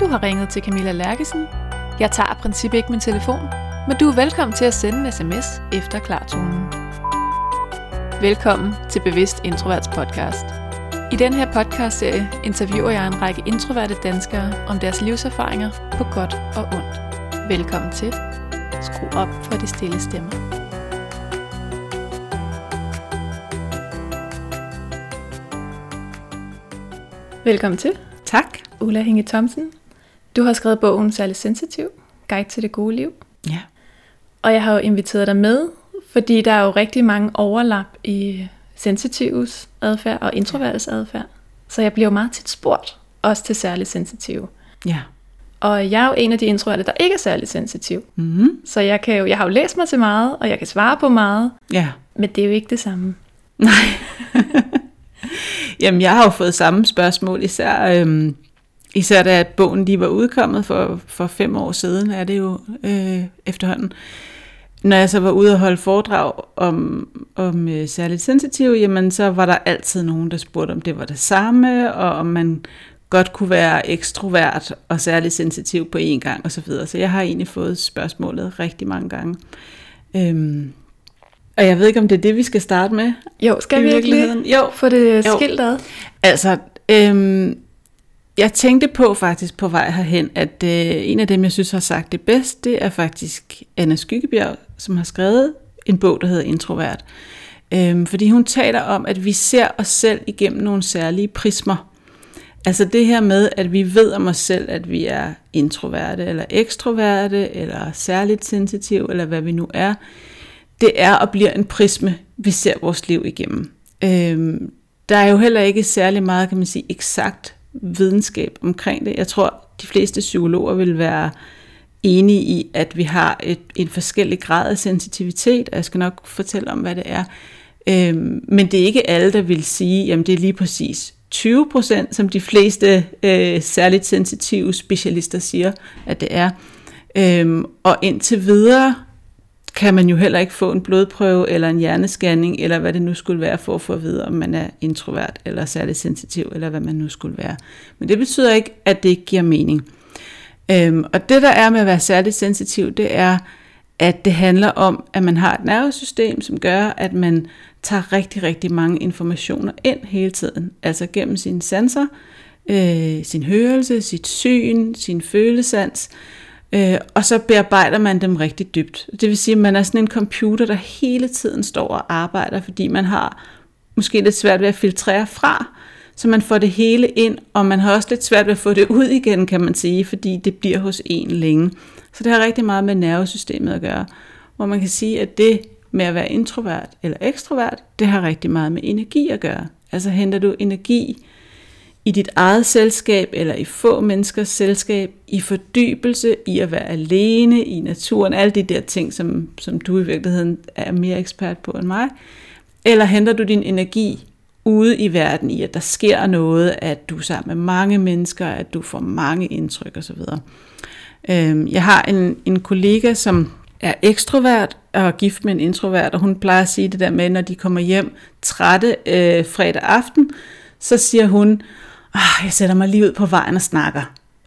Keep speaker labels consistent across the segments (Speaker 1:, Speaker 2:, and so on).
Speaker 1: Du har ringet til Camilla Lærkesen. Jeg tager princippet ikke min telefon, men du er velkommen til at sende en sms efter klartonen. Velkommen til Bevidst Introverts podcast. I den her podcastserie interviewer jeg en række introverte danskere om deres livserfaringer på godt og ondt. Velkommen til. Skru op for de stille stemmer. Velkommen til.
Speaker 2: Tak.
Speaker 1: Ulla Hinge Thomsen. Du har skrevet bogen Særlig Sensitiv, Guide til det gode liv.
Speaker 2: Ja.
Speaker 1: Og jeg har jo inviteret dig med, fordi der er jo rigtig mange overlap i sensitivs adfærd og introvertes adfærd. Så jeg bliver jo meget tit spurgt, også til særlig sensitive.
Speaker 2: Ja.
Speaker 1: Og jeg er jo en af de introverte, der ikke er særlig sensitiv.
Speaker 2: Mm-hmm.
Speaker 1: Så jeg, kan jo, jeg har jo læst mig til meget, og jeg kan svare på meget,
Speaker 2: Ja.
Speaker 1: men det er jo ikke det samme.
Speaker 2: Nej. Jamen, jeg har jo fået samme spørgsmål, især, øhm, især da at bogen lige var udkommet for, for fem år siden, er det jo øh, efterhånden. Når jeg så var ude og holde foredrag om, om øh, særligt sensitive, jamen så var der altid nogen, der spurgte, om det var det samme, og om man godt kunne være ekstrovert og særligt sensitiv på én gang osv. Så, videre. så jeg har egentlig fået spørgsmålet rigtig mange gange. Øhm, og jeg ved ikke, om det er det, vi skal starte med.
Speaker 1: Jo, skal vi ikke lige?
Speaker 2: Jo.
Speaker 1: få det skilt ad?
Speaker 2: Altså, øhm, jeg tænkte på faktisk på vej herhen, at øh, en af dem, jeg synes har sagt det bedst, det er faktisk Anna Skyggebjerg, som har skrevet en bog, der hedder Introvert. Øhm, fordi hun taler om, at vi ser os selv igennem nogle særlige prismer. Altså det her med, at vi ved om os selv, at vi er introverte, eller ekstroverte, eller særligt sensitive, eller hvad vi nu er. Det er og bliver en prisme, vi ser vores liv igennem. Øhm, der er jo heller ikke særlig meget, kan man sige, eksakt videnskab omkring det. Jeg tror, de fleste psykologer vil være enige i, at vi har et, en forskellig grad af sensitivitet, og jeg skal nok fortælle om, hvad det er. Øhm, men det er ikke alle, der vil sige, at det er lige præcis 20 procent, som de fleste øh, særligt sensitive specialister siger, at det er. Øhm, og indtil videre kan man jo heller ikke få en blodprøve eller en hjernescanning, eller hvad det nu skulle være, for at få at vide, om man er introvert eller særlig sensitiv, eller hvad man nu skulle være. Men det betyder ikke, at det ikke giver mening. Øhm, og det der er med at være særligt sensitiv, det er, at det handler om, at man har et nervesystem, som gør, at man tager rigtig, rigtig mange informationer ind hele tiden. Altså gennem sine sanser, øh, sin hørelse, sit syn, sin følesans, øh, Øh, og så bearbejder man dem rigtig dybt. Det vil sige, at man er sådan en computer, der hele tiden står og arbejder, fordi man har måske lidt svært ved at filtrere fra, så man får det hele ind, og man har også lidt svært ved at få det ud igen, kan man sige, fordi det bliver hos en længe. Så det har rigtig meget med nervesystemet at gøre, hvor man kan sige, at det med at være introvert eller ekstrovert, det har rigtig meget med energi at gøre. Altså henter du energi i dit eget selskab eller i få menneskers selskab, i fordybelse, i at være alene, i naturen, alle de der ting, som, som du i virkeligheden er mere ekspert på end mig. Eller henter du din energi ude i verden i, at der sker noget, at du er sammen med mange mennesker, at du får mange indtryk osv. Øhm, jeg har en, en kollega, som er ekstrovert og er gift med en introvert, og hun plejer at sige det der med, når de kommer hjem trætte øh, fredag aften, så siger hun, ah, jeg sætter mig lige ud på vejen og snakker.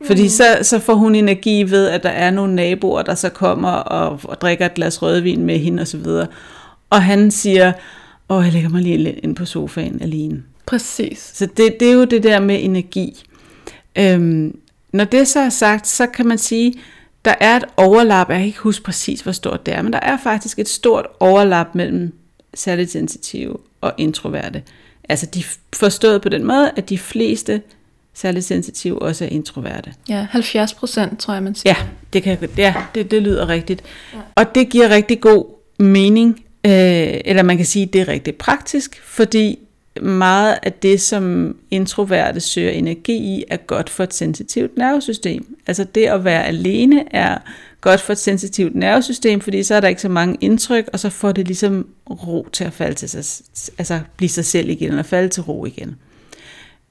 Speaker 2: Fordi så, så får hun energi ved, at der er nogle naboer, der så kommer og, og drikker et glas rødvin med hende osv. Og han siger, åh, jeg lægger mig lige lidt ind på sofaen alene.
Speaker 1: Præcis.
Speaker 2: Så det, det er jo det der med energi. Øhm, når det så er sagt, så kan man sige, der er et overlap, jeg kan ikke huske præcis, hvor stort det er, men der er faktisk et stort overlap mellem særligt sensitive og introverte. Altså de forstået på den måde, at de fleste særligt sensitive også er introverte.
Speaker 1: Ja, 70 procent, tror jeg, man siger.
Speaker 2: Ja, det, kan, ja, det, det lyder rigtigt. Ja. Og det giver rigtig god mening, øh, eller man kan sige, at det er rigtig praktisk, fordi meget af det, som introverte søger energi i, er godt for et sensitivt nervesystem. Altså det at være alene er godt for et sensitivt nervesystem, fordi så er der ikke så mange indtryk, og så får det ligesom ro til at falde til sig, altså blive sig selv igen, eller falde til ro igen.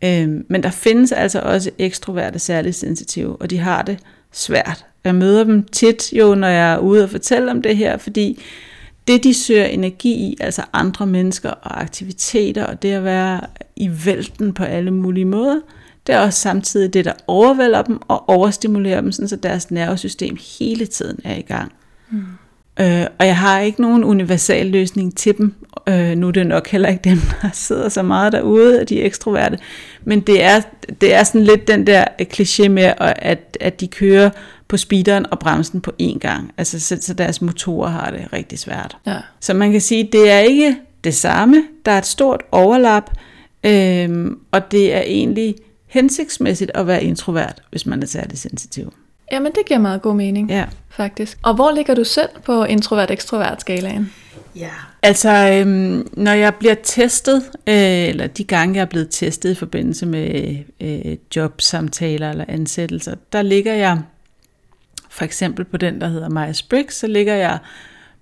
Speaker 2: Øhm, men der findes altså også ekstroverte særligt sensitive, og de har det svært. Jeg møder dem tit jo, når jeg er ude og fortælle om det her, fordi det de søger energi i, altså andre mennesker og aktiviteter, og det at være i vælten på alle mulige måder, det er også samtidig det, der overvælder dem og overstimulerer dem, sådan så deres nervesystem hele tiden er i gang. Mm. Øh, og jeg har ikke nogen universal løsning til dem. Øh, nu er det nok heller ikke dem, der sidder så meget derude, af de ekstroverte. Men det er, det er sådan lidt den der kliché med, at, at de kører på speederen og bremsen på én gang. Altså, så, så deres motorer har det rigtig svært.
Speaker 1: Ja.
Speaker 2: Så man kan sige, det er ikke det samme. Der er et stort overlap, øh, og det er egentlig hensigtsmæssigt at være introvert, hvis man er særlig sensitiv.
Speaker 1: Jamen, det giver meget god mening,
Speaker 2: Ja.
Speaker 1: faktisk. Og hvor ligger du selv på introvert-ekstrovert-skalaen?
Speaker 2: Ja. Altså, øhm, når jeg bliver testet, øh, eller de gange, jeg er blevet testet i forbindelse med øh, jobsamtaler eller ansættelser, der ligger jeg, for eksempel på den, der hedder Myers-Briggs, så ligger jeg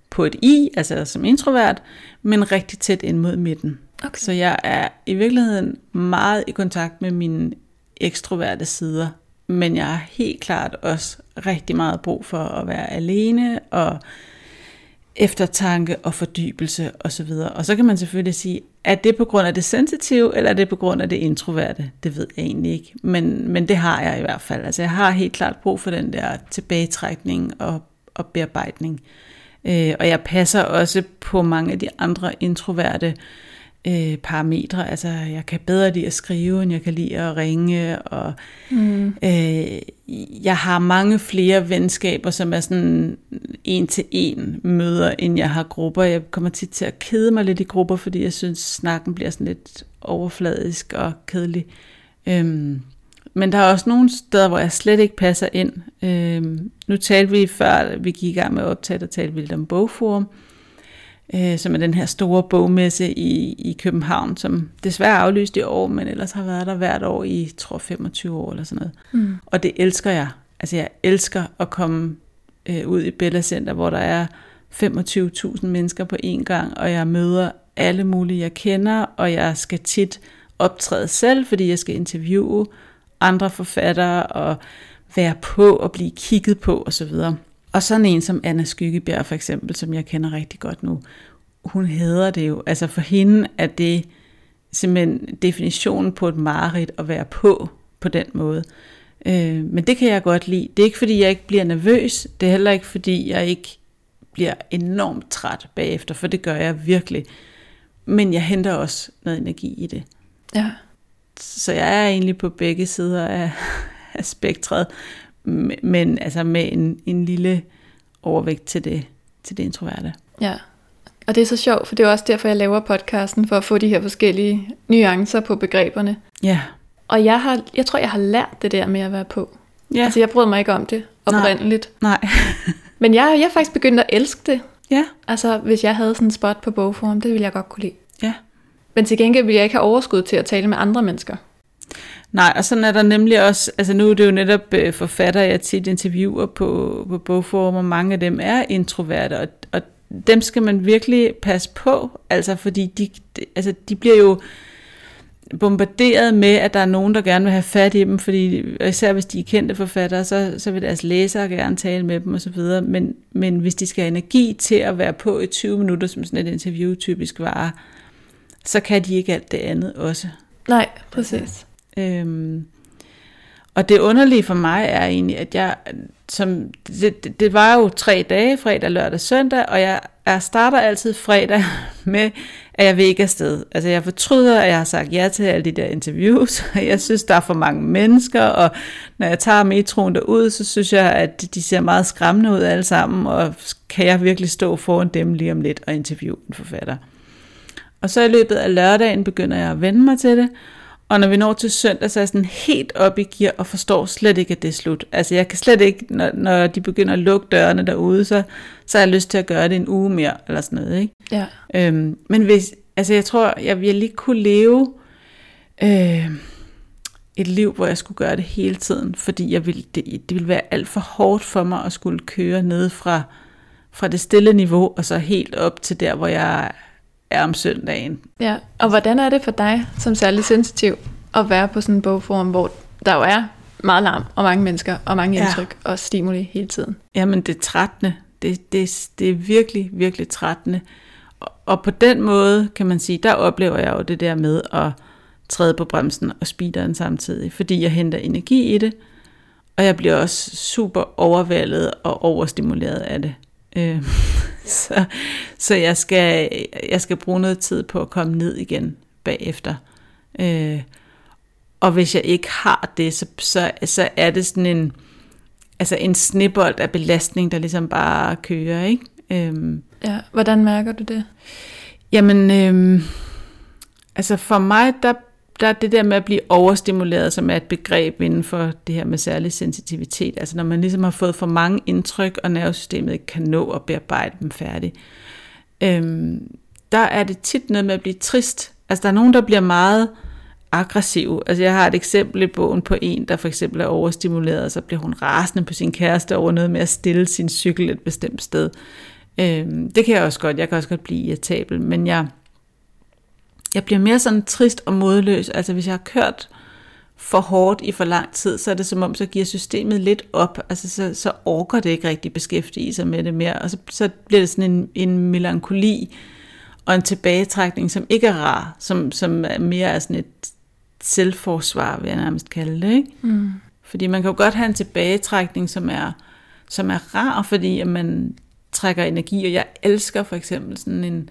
Speaker 2: på et I, altså som introvert, men rigtig tæt ind mod midten.
Speaker 1: Okay.
Speaker 2: Så jeg er i virkeligheden meget i kontakt med mine ekstroverte sider, men jeg har helt klart også rigtig meget brug for at være alene og eftertanke og fordybelse osv. Og så kan man selvfølgelig sige, er det på grund af det sensitive, eller er det på grund af det introverte? Det ved jeg egentlig ikke, men, men det har jeg i hvert fald. Altså jeg har helt klart brug for den der tilbagetrækning og, og bearbejdning. Øh, og jeg passer også på mange af de andre introverte øh, parametre. Altså, jeg kan bedre lide at skrive, end jeg kan lide at ringe, og mm. øh, jeg har mange flere venskaber, som er sådan en til en møder, end jeg har grupper. Jeg kommer tit til at kede mig lidt i grupper, fordi jeg synes, snakken bliver sådan lidt overfladisk og kedelig. Øhm, men der er også nogle steder, hvor jeg slet ikke passer ind. Øhm, nu talte vi før, vi gik i gang med at optage, der talte vi lidt om bogforum, øh, som er den her store bogmesse i, i København, som desværre er aflyst i år, men ellers har været der hvert år i, tror 25 år eller sådan noget. Mm. Og det elsker jeg. Altså jeg elsker at komme øh, ud i Bella Center, hvor der er 25.000 mennesker på én gang, og jeg møder alle mulige, jeg kender, og jeg skal tit optræde selv, fordi jeg skal interviewe andre forfattere og være på og blive kigget på osv. Og sådan en som Anna Skyggebjerg for eksempel, som jeg kender rigtig godt nu, hun hedder det jo. Altså for hende er det simpelthen definitionen på et mareridt at være på på den måde. Øh, men det kan jeg godt lide. Det er ikke fordi jeg ikke bliver nervøs, det er heller ikke fordi jeg ikke bliver enormt træt bagefter, for det gør jeg virkelig. Men jeg henter også noget energi i det.
Speaker 1: Ja.
Speaker 2: Så jeg er egentlig på begge sider af, af spektret, men altså med en, en lille overvægt til det, til det introverte.
Speaker 1: Ja. Og det er så sjovt, for det er også derfor, jeg laver podcasten, for at få de her forskellige nuancer på begreberne.
Speaker 2: Ja.
Speaker 1: Og jeg, har, jeg tror, jeg har lært det der med at være på.
Speaker 2: Ja.
Speaker 1: Altså, jeg brød mig ikke om det oprindeligt.
Speaker 2: Nej.
Speaker 1: Men jeg, jeg er faktisk begyndt at elske det.
Speaker 2: ja.
Speaker 1: Altså, hvis jeg havde sådan en spot på bogforum, det ville jeg godt kunne lide.
Speaker 2: Ja.
Speaker 1: Men til gengæld ville jeg ikke have overskud til at tale med andre mennesker.
Speaker 2: Nej, og sådan er der nemlig også, altså nu er det jo netop øh, forfatter, jeg tit interviewer på, på bogforum, og mange af dem er introverte, og, og dem skal man virkelig passe på, altså fordi de, de, altså de bliver jo bombarderet med, at der er nogen, der gerne vil have fat i dem, fordi og især hvis de er kendte forfattere, så, så vil deres læsere gerne tale med dem osv., men, men hvis de skal have energi til at være på i 20 minutter, som sådan et interview typisk varer, så kan de ikke alt det andet også.
Speaker 1: Nej, præcis.
Speaker 2: Øhm, og det underlige for mig er egentlig, at jeg, som, det, det- var jo tre dage, fredag, lørdag, søndag, og jeg, jeg starter altid fredag med, at jeg vil ikke afsted. Altså jeg fortryder, at jeg har sagt ja til alle de der interviews, og jeg synes, der er for mange mennesker, og når jeg tager metroen derud, så synes jeg, at de ser meget skræmmende ud alle sammen, og kan jeg virkelig stå foran dem lige om lidt og interviewe en forfatter. Og så i løbet af lørdagen begynder jeg at vende mig til det, og når vi når til søndag, så er jeg sådan helt op i gear og forstår slet ikke, at det er slut. Altså jeg kan slet ikke, når, når de begynder at lukke dørene derude, så, så har jeg lyst til at gøre det en uge mere, eller sådan noget, ikke?
Speaker 1: Ja.
Speaker 2: Øhm, men hvis, altså jeg tror, jeg ville ikke kunne leve øh, et liv, hvor jeg skulle gøre det hele tiden, fordi jeg ville, det, det ville være alt for hårdt for mig at skulle køre ned fra, fra det stille niveau, og så helt op til der, hvor jeg er om søndagen.
Speaker 1: ja. Og hvordan er det for dig, som særlig sensitiv, at være på sådan en bogforum, hvor der jo er meget larm, og mange mennesker, og mange
Speaker 2: Ja.
Speaker 1: indtryk, og stimuli hele tiden?
Speaker 2: Jamen, det er trættende. Det, det, det er virkelig, virkelig trættende. Og, og på den måde, kan man sige, der oplever jeg jo det der med at træde på bremsen og speederen samtidig, fordi jeg henter energi i det, og jeg bliver også super overvældet og overstimuleret af det. Øh, så så jeg, skal, jeg skal bruge noget tid på at komme ned igen bagefter. Øh, og hvis jeg ikke har det, så, så, så er det sådan en, altså en snibbold af belastning, der ligesom bare kører. Ikke? Øhm,
Speaker 1: ja, hvordan mærker du det?
Speaker 2: Jamen, øhm, altså for mig, der, der er det der med at blive overstimuleret, som er et begreb inden for det her med særlig sensitivitet. Altså når man ligesom har fået for mange indtryk, og nervesystemet ikke kan nå at bearbejde dem færdigt. Øhm, der er det tit noget med at blive trist. Altså der er nogen, der bliver meget aggressiv. Altså jeg har et eksempel i bogen på en, der for eksempel er overstimuleret, og så bliver hun rasende på sin kæreste over noget med at stille sin cykel et bestemt sted. Øhm, det kan jeg også godt. Jeg kan også godt blive irritabel, men jeg, jeg bliver mere sådan trist og modløs. Altså hvis jeg har kørt for hårdt i for lang tid, så er det som om, så giver systemet lidt op. Altså så, så orker det ikke rigtig beskæftige sig med det mere. Og så, så bliver det sådan en, en melankoli og en tilbagetrækning, som ikke er rar, som, som er mere er sådan et selvforsvar, vil jeg nærmest kalde det. Ikke? Mm. Fordi man kan jo godt have en tilbagetrækning, som er, som er rar, fordi at man trækker energi, og jeg elsker for eksempel sådan en,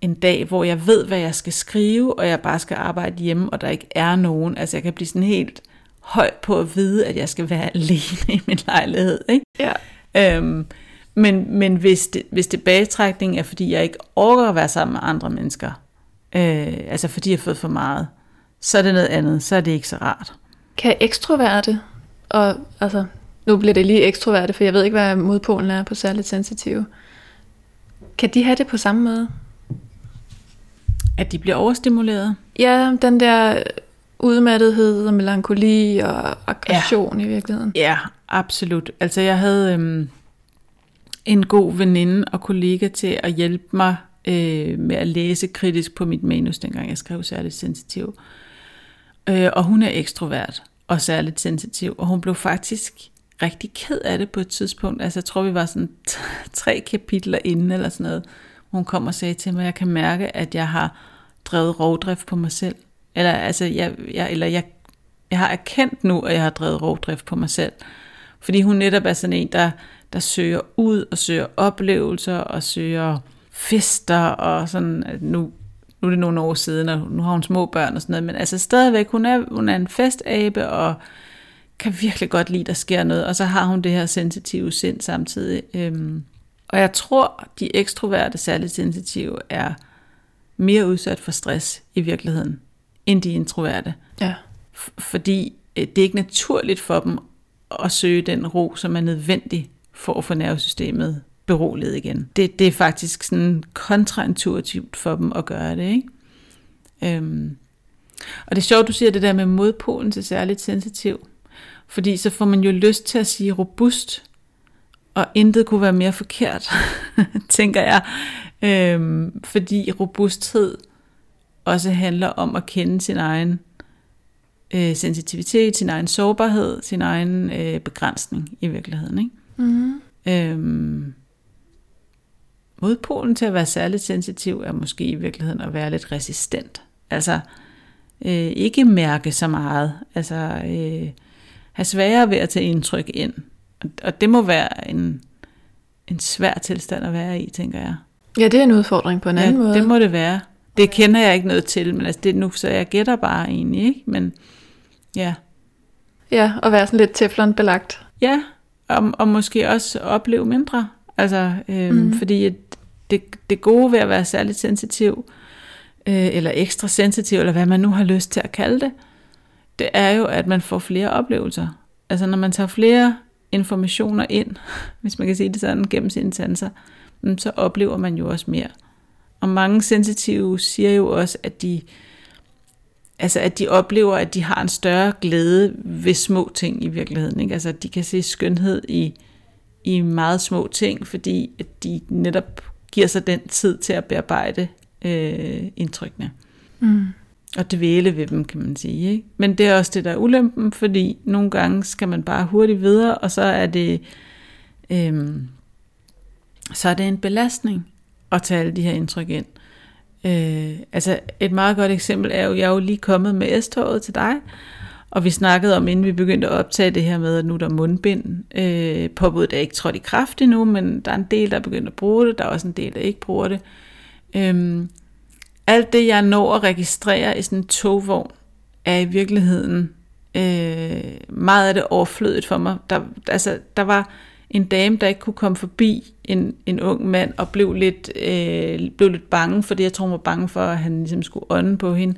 Speaker 2: en dag, hvor jeg ved, hvad jeg skal skrive, og jeg bare skal arbejde hjemme, og der ikke er nogen. Altså jeg kan blive sådan helt høj på at vide, at jeg skal være alene i min lejlighed. Ikke?
Speaker 1: Ja.
Speaker 2: Øhm, men men hvis, det, hvis det bagtrækning er, fordi jeg ikke orker at være sammen med andre mennesker, øh, altså fordi jeg har fået for meget, så er det noget andet, så er det ikke så rart.
Speaker 1: Kan ekstroverte, og altså, nu bliver det lige ekstroverte, for jeg ved ikke, hvad modpolen er på særligt sensitive, kan de have det på samme måde?
Speaker 2: At de bliver overstimuleret?
Speaker 1: Ja, den der udmattethed og melankoli og aggression ja. i virkeligheden.
Speaker 2: Ja, absolut. Altså jeg havde øhm, en god veninde og kollega til at hjælpe mig øh, med at læse kritisk på mit manus, dengang jeg skrev særligt sensitiv. Øh, og hun er ekstrovert og særligt sensitiv, og hun blev faktisk rigtig ked af det på et tidspunkt. Altså jeg tror, vi var sådan tre kapitler inde eller sådan noget. Hun kom og sagde til mig, at jeg kan mærke, at jeg har drevet rovdrift på mig selv. Eller altså, jeg, jeg, eller jeg, jeg har erkendt nu, at jeg har drevet rovdrift på mig selv. Fordi hun netop er sådan en, der, der søger ud og søger oplevelser og søger fester og sådan, nu nu er det nogle år siden, og nu har hun små børn og sådan noget, men altså stadigvæk, hun er, hun er en festabe, og kan virkelig godt lide, at der sker noget, og så har hun det her sensitive sind samtidig. Øhm, og jeg tror, de ekstroverte, særligt sensitive, er mere udsat for stress i virkeligheden, end de introverte.
Speaker 1: Ja.
Speaker 2: F- fordi øh, det er ikke naturligt for dem at søge den ro, som er nødvendig for at få nervesystemet beroliget igen. Det, det er faktisk sådan kontraintuitivt for dem at gøre det, ikke? Øhm. Og det er sjovt, du siger det der med modpolen til særligt sensitiv. Fordi så får man jo lyst til at sige robust, og intet kunne være mere forkert, tænker jeg. Øhm, fordi robusthed også handler om at kende sin egen øh, sensitivitet, sin egen sårbarhed, sin egen øh, begrænsning i virkeligheden. Ikke? Mm-hmm. Øhm, modpolen til at være særligt sensitiv er måske i virkeligheden at være lidt resistent. Altså øh, ikke mærke så meget. Altså øh, have sværere ved at tage indtryk ind. Og, og det må være en, en svær tilstand at være i, tænker jeg.
Speaker 1: Ja, det er en udfordring på en anden
Speaker 2: ja,
Speaker 1: måde.
Speaker 2: det må det være. Det kender jeg ikke noget til, men altså det nu, så jeg gætter bare egentlig, ikke? Men ja.
Speaker 1: Ja, og være sådan lidt teflonbelagt.
Speaker 2: Ja, og, og måske også opleve mindre. Altså, øhm, mm. fordi det, det gode ved at være særligt sensitiv, øh, eller ekstra sensitiv, eller hvad man nu har lyst til at kalde det, det er jo, at man får flere oplevelser. Altså når man tager flere informationer ind, hvis man kan sige det sådan, gennem sine sanser, mm, så oplever man jo også mere. Og mange sensitive siger jo også, at de, altså at de oplever, at de har en større glæde ved små ting i virkeligheden. Ikke? Altså at de kan se skønhed i, i meget små ting, fordi at de netop giver sig den tid til at bearbejde øh, indtrykkene. Mm. Og dvæle ved dem, kan man sige. Ikke? Men det er også det, der er ulempen, fordi nogle gange skal man bare hurtigt videre, og så er det, øh, så er det en belastning at tage alle de her indtryk ind. Øh, altså et meget godt eksempel er jo, jeg er jo lige kommet med S-toget til dig, og vi snakkede om, inden vi begyndte at optage det her med, at nu er der mundbind. Øh, påbuddet er ikke trådt i kraft endnu, men der er en del, der er begyndt at bruge det. Der er også en del, der ikke bruger det. Øhm, alt det, jeg når at registrere i sådan en togvogn, er i virkeligheden øh, meget af det overflødigt for mig. Der, altså, der var en dame, der ikke kunne komme forbi en, en ung mand, og blev lidt, øh, blev lidt bange, fordi jeg tror, hun var bange for, at han ligesom skulle ånde på hende.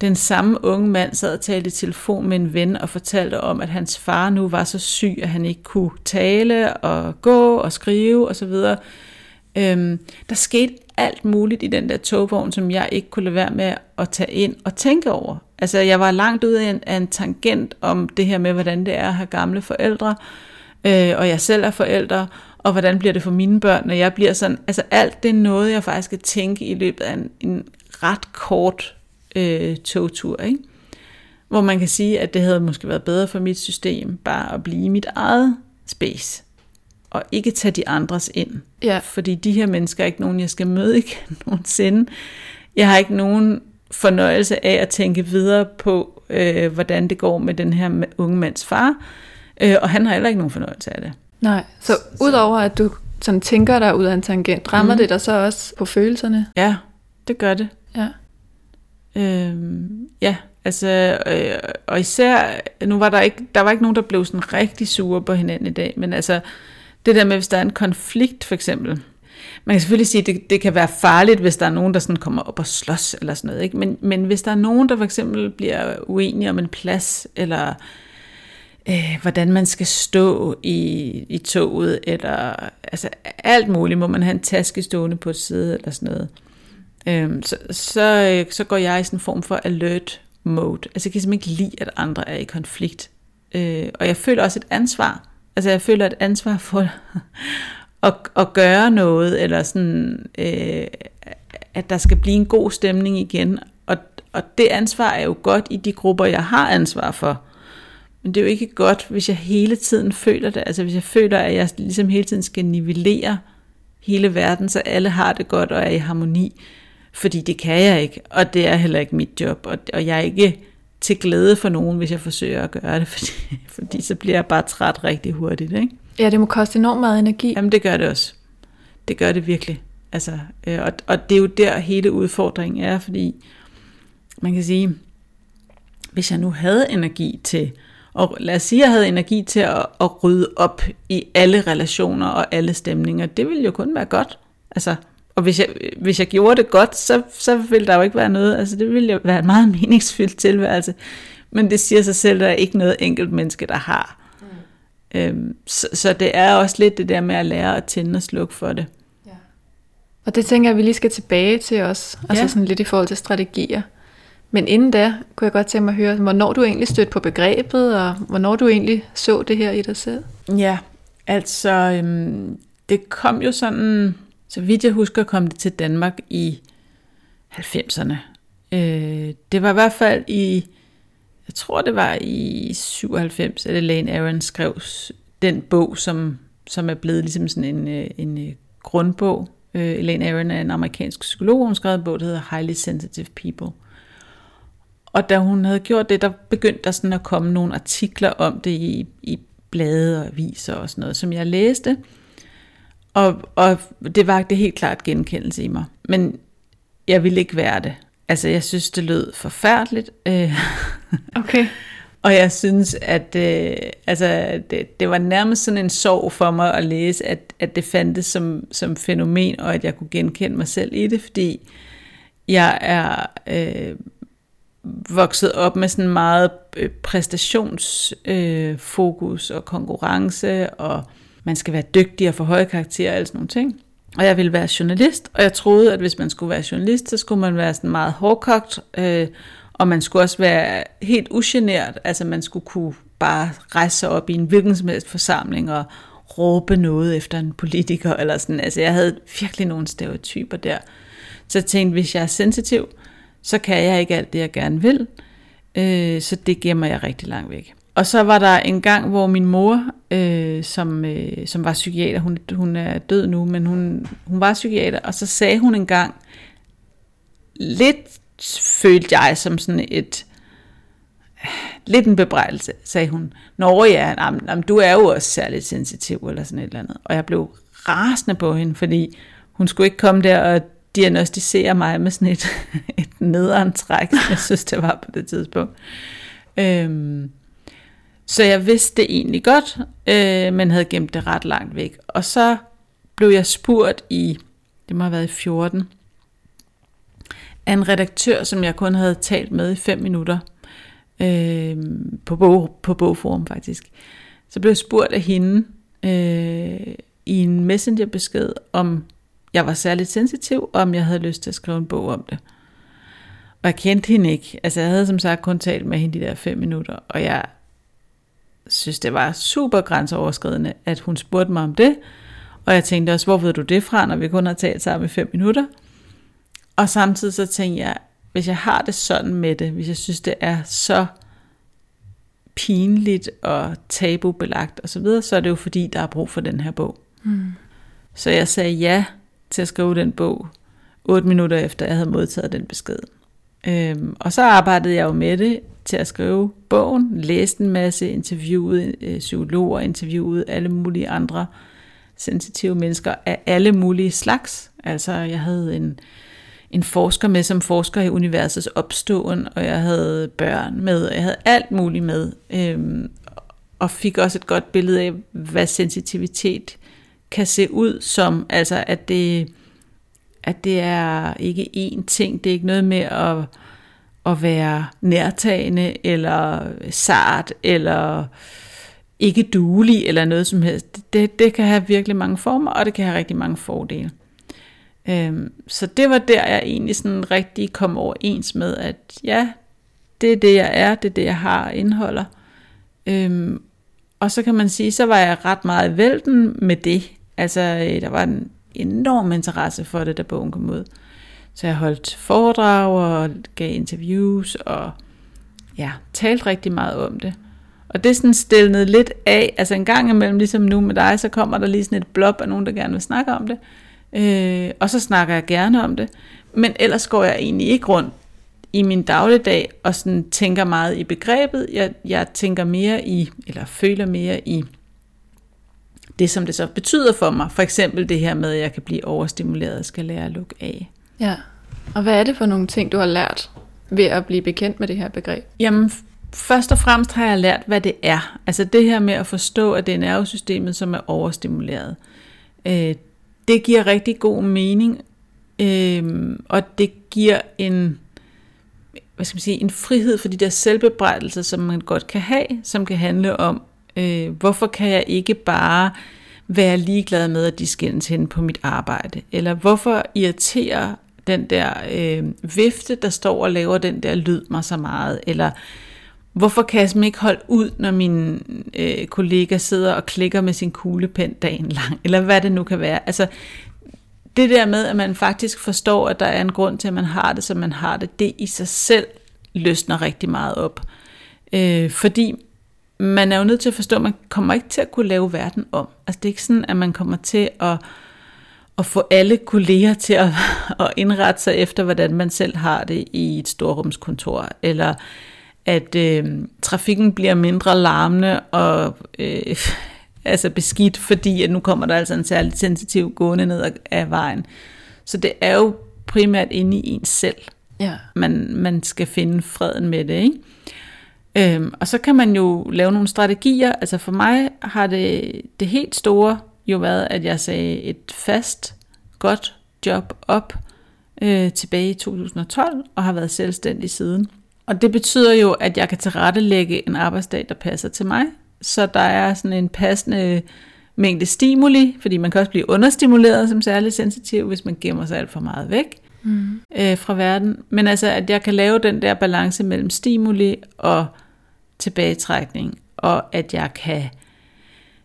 Speaker 2: Den samme unge mand sad og talte i telefon med en ven og fortalte om, at hans far nu var så syg, at han ikke kunne tale og gå og skrive osv. Øhm, der skete alt muligt i den der togvogn, som jeg ikke kunne lade være med at tage ind og tænke over. Altså, jeg var langt ude af en, af en tangent om det her med, hvordan det er at have gamle forældre, øh, og jeg selv er forældre, og hvordan bliver det for mine børn, når jeg bliver sådan. Altså, alt det er noget, jeg faktisk skal tænke i løbet af en, en ret kort øh, togtur, ikke? Hvor man kan sige, at det havde måske været bedre for mit system bare at blive i mit eget space, og ikke tage de andres ind.
Speaker 1: Ja.
Speaker 2: Fordi de her mennesker er ikke nogen, jeg skal møde igen nogensinde. Jeg har ikke nogen fornøjelse af at tænke videre på, øh, hvordan det går med den her unge mands far, øh, og han har heller ikke nogen fornøjelse af det.
Speaker 1: Nej, så udover at du sådan tænker dig ud af en tangent, rammer mm. det dig så også på følelserne?
Speaker 2: Ja, det gør det.
Speaker 1: Ja.
Speaker 2: Øhm, ja, altså, øh, og især, nu var der ikke, der var ikke nogen, der blev sådan rigtig sure på hinanden i dag, men altså, det der med, hvis der er en konflikt for eksempel, man kan selvfølgelig sige, at det, det kan være farligt, hvis der er nogen, der sådan kommer op og slås eller sådan noget, ikke? Men, men hvis der er nogen, der for eksempel bliver uenige om en plads, eller øh, hvordan man skal stå i, i toget, eller altså alt muligt, må man have en taske stående på et side, eller sådan noget øhm, så, så, øh, så går jeg i sådan en form for alert mode. Altså jeg kan simpelthen ikke lide, at andre er i konflikt. Øh, og jeg føler også et ansvar. Altså jeg føler et ansvar for at, at gøre noget, eller sådan, øh, at der skal blive en god stemning igen. Og, og det ansvar er jo godt i de grupper, jeg har ansvar for. Men det er jo ikke godt, hvis jeg hele tiden føler det. Altså hvis jeg føler, at jeg ligesom hele tiden skal nivellere hele verden, så alle har det godt og er i harmoni fordi det kan jeg ikke, og det er heller ikke mit job, og, og jeg er ikke til glæde for nogen, hvis jeg forsøger at gøre det, fordi, fordi så bliver jeg bare træt rigtig hurtigt. Ikke?
Speaker 1: Ja, det må koste enormt meget energi.
Speaker 2: Jamen det gør det også. Det gør det virkelig. Altså, øh, og, og det er jo der hele udfordringen er, fordi man kan sige, hvis jeg nu havde energi til, og lad os sige, at jeg havde energi til at, at rydde op i alle relationer og alle stemninger, det ville jo kun være godt. Altså, og hvis jeg, hvis jeg gjorde det godt, så, så ville der jo ikke være noget, altså det ville jo være en meget meningsfyldt tilværelse. Men det siger sig selv, at der er ikke noget enkelt menneske, der har. Mm. Øhm, så, så det er også lidt det der med at lære at tænde og slukke for det. Ja.
Speaker 1: Og det tænker jeg, at vi lige skal tilbage til os, altså ja. sådan lidt i forhold til strategier. Men inden da kunne jeg godt tænke mig at høre, hvornår du egentlig stødte på begrebet, og hvornår du egentlig så det her i dig selv?
Speaker 2: Ja, altså øhm, det kom jo sådan så vidt jeg husker, kom det til Danmark i 90'erne. Øh, det var i hvert fald i, jeg tror det var i 97, at Elaine Aron skrev den bog, som, som er blevet ligesom sådan en, øh, en øh, grundbog. Øh, Elaine Aron er en amerikansk psykolog, hun skrev en bog, der hedder Highly Sensitive People. Og da hun havde gjort det, der begyndte der sådan at komme nogle artikler om det i, i blade og aviser og sådan noget, som jeg læste. Og, og det var det helt klart genkendelse i mig. Men jeg ville ikke være det. Altså, jeg synes, det lød forfærdeligt. Øh,
Speaker 1: okay.
Speaker 2: og jeg synes, at øh, altså, det, det var nærmest sådan en sorg for mig at læse, at, at det fandtes som, som fænomen, og at jeg kunne genkende mig selv i det, fordi jeg er øh, vokset op med sådan meget præstationsfokus øh, øh og konkurrence og man skal være dygtig og få høje karakterer og alle sådan nogle ting. Og jeg ville være journalist, og jeg troede, at hvis man skulle være journalist, så skulle man være sådan meget hårdkogt, øh, og man skulle også være helt ugenert, altså man skulle kunne bare rejse sig op i en hvilken som helst forsamling og råbe noget efter en politiker, eller sådan. Altså jeg havde virkelig nogle stereotyper der. Så jeg tænkte, hvis jeg er sensitiv, så kan jeg ikke alt det, jeg gerne vil, øh, så det gemmer jeg rigtig langt væk. Og så var der en gang, hvor min mor, øh, som, øh, som var psykiater, hun, hun er død nu, men hun, hun var psykiater, og så sagde hun en gang, lidt følte jeg som sådan et, lidt en bebrejdelse, sagde hun. Nå ja, jamen, jamen, du er jo også særligt sensitiv, eller sådan et eller andet. Og jeg blev rasende på hende, fordi hun skulle ikke komme der og diagnostisere mig med sådan et, et nederantræk, jeg synes, det var på det tidspunkt. Øhm, så jeg vidste det egentlig godt, øh, men havde gemt det ret langt væk. Og så blev jeg spurgt i, det må have været i 14, af en redaktør, som jeg kun havde talt med i 5 minutter, øh, på, bog, på bogforum faktisk. Så blev jeg spurgt af hende øh, i en messengerbesked, om jeg var særligt sensitiv, og om jeg havde lyst til at skrive en bog om det. Og jeg kendte hende ikke. Altså jeg havde som sagt kun talt med hende de der fem minutter, og jeg synes, det var super grænseoverskridende, at hun spurgte mig om det. Og jeg tænkte også, hvor ved du det fra, når vi kun har talt sammen i fem minutter? Og samtidig så tænkte jeg, hvis jeg har det sådan med det, hvis jeg synes, det er så pinligt og tabubelagt osv., så, videre, så er det jo fordi, der er brug for den her bog. Mm. Så jeg sagde ja til at skrive den bog, otte minutter efter jeg havde modtaget den besked. Øhm, og så arbejdede jeg jo med det til at skrive bogen, læste en masse, interviewede øh, psykologer, interviewede alle mulige andre sensitive mennesker af alle mulige slags. Altså jeg havde en, en forsker med som forsker i universets opståen, og jeg havde børn med, og jeg havde alt muligt med, øhm, og fik også et godt billede af, hvad sensitivitet kan se ud som, altså at det, at det er ikke én ting, det er ikke noget med at, at være nærtagende, eller sart, eller ikke duelig, eller noget som helst. Det, det kan have virkelig mange former, og det kan have rigtig mange fordele. Øhm, så det var der, jeg egentlig sådan rigtig kom overens med, at ja, det er det, jeg er, det er det, jeg har indeholder. Øhm, og så kan man sige, så var jeg ret meget vælten med det. Altså, øh, der var en enorm interesse for det, da bogen kom ud. Så jeg holdt foredrag og gav interviews og ja, talte rigtig meget om det. Og det sådan stillede lidt af, altså en gang imellem, ligesom nu med dig, så kommer der lige sådan et blob af nogen, der gerne vil snakke om det. Øh, og så snakker jeg gerne om det. Men ellers går jeg egentlig ikke rundt i min dagligdag og sådan tænker meget i begrebet. Jeg, jeg tænker mere i, eller føler mere i det, som det så betyder for mig. For eksempel det her med, at jeg kan blive overstimuleret og skal lære at lukke af.
Speaker 1: Ja, og hvad er det for nogle ting, du har lært ved at blive bekendt med det her begreb?
Speaker 2: Jamen, først og fremmest har jeg lært, hvad det er. Altså det her med at forstå, at det er nervesystemet, som er overstimuleret. Øh, det giver rigtig god mening, øh, og det giver en, hvad skal man sige, en frihed for de der selvbebrejdelser, som man godt kan have, som kan handle om, øh, hvorfor kan jeg ikke bare være ligeglad med, at de skændes hen på mit arbejde? Eller hvorfor irriterer den der øh, vifte, der står og laver den der lyd mig så meget? Eller hvorfor kan jeg ikke holde ud, når min øh, kollega sidder og klikker med sin kuglepen dagen lang? Eller hvad det nu kan være. Altså, det der med, at man faktisk forstår, at der er en grund til, at man har det, som man har det, det i sig selv løsner rigtig meget op. Øh, fordi man er jo nødt til at forstå, at man kommer ikke til at kunne lave verden om. Altså det er ikke sådan, at man kommer til at, at få alle kolleger til at, at indrette sig efter, hvordan man selv har det i et storrumskontor, eller at øh, trafikken bliver mindre larmende og øh, altså beskidt, fordi at nu kommer der altså en særlig sensitiv gående ned af vejen. Så det er jo primært inde i ens selv, ja. man, man skal finde freden med det. Ikke? Øhm, og så kan man jo lave nogle strategier. Altså for mig har det, det helt store jo været, at jeg sagde et fast, godt job op øh, tilbage i 2012, og har været selvstændig siden. Og det betyder jo, at jeg kan tilrettelægge en arbejdsdag, der passer til mig. Så der er sådan en passende mængde stimuli, fordi man kan også blive understimuleret som særlig sensitiv, hvis man gemmer sig alt for meget væk mm. øh, fra verden. Men altså, at jeg kan lave den der balance mellem stimuli og tilbagetrækning, og at jeg kan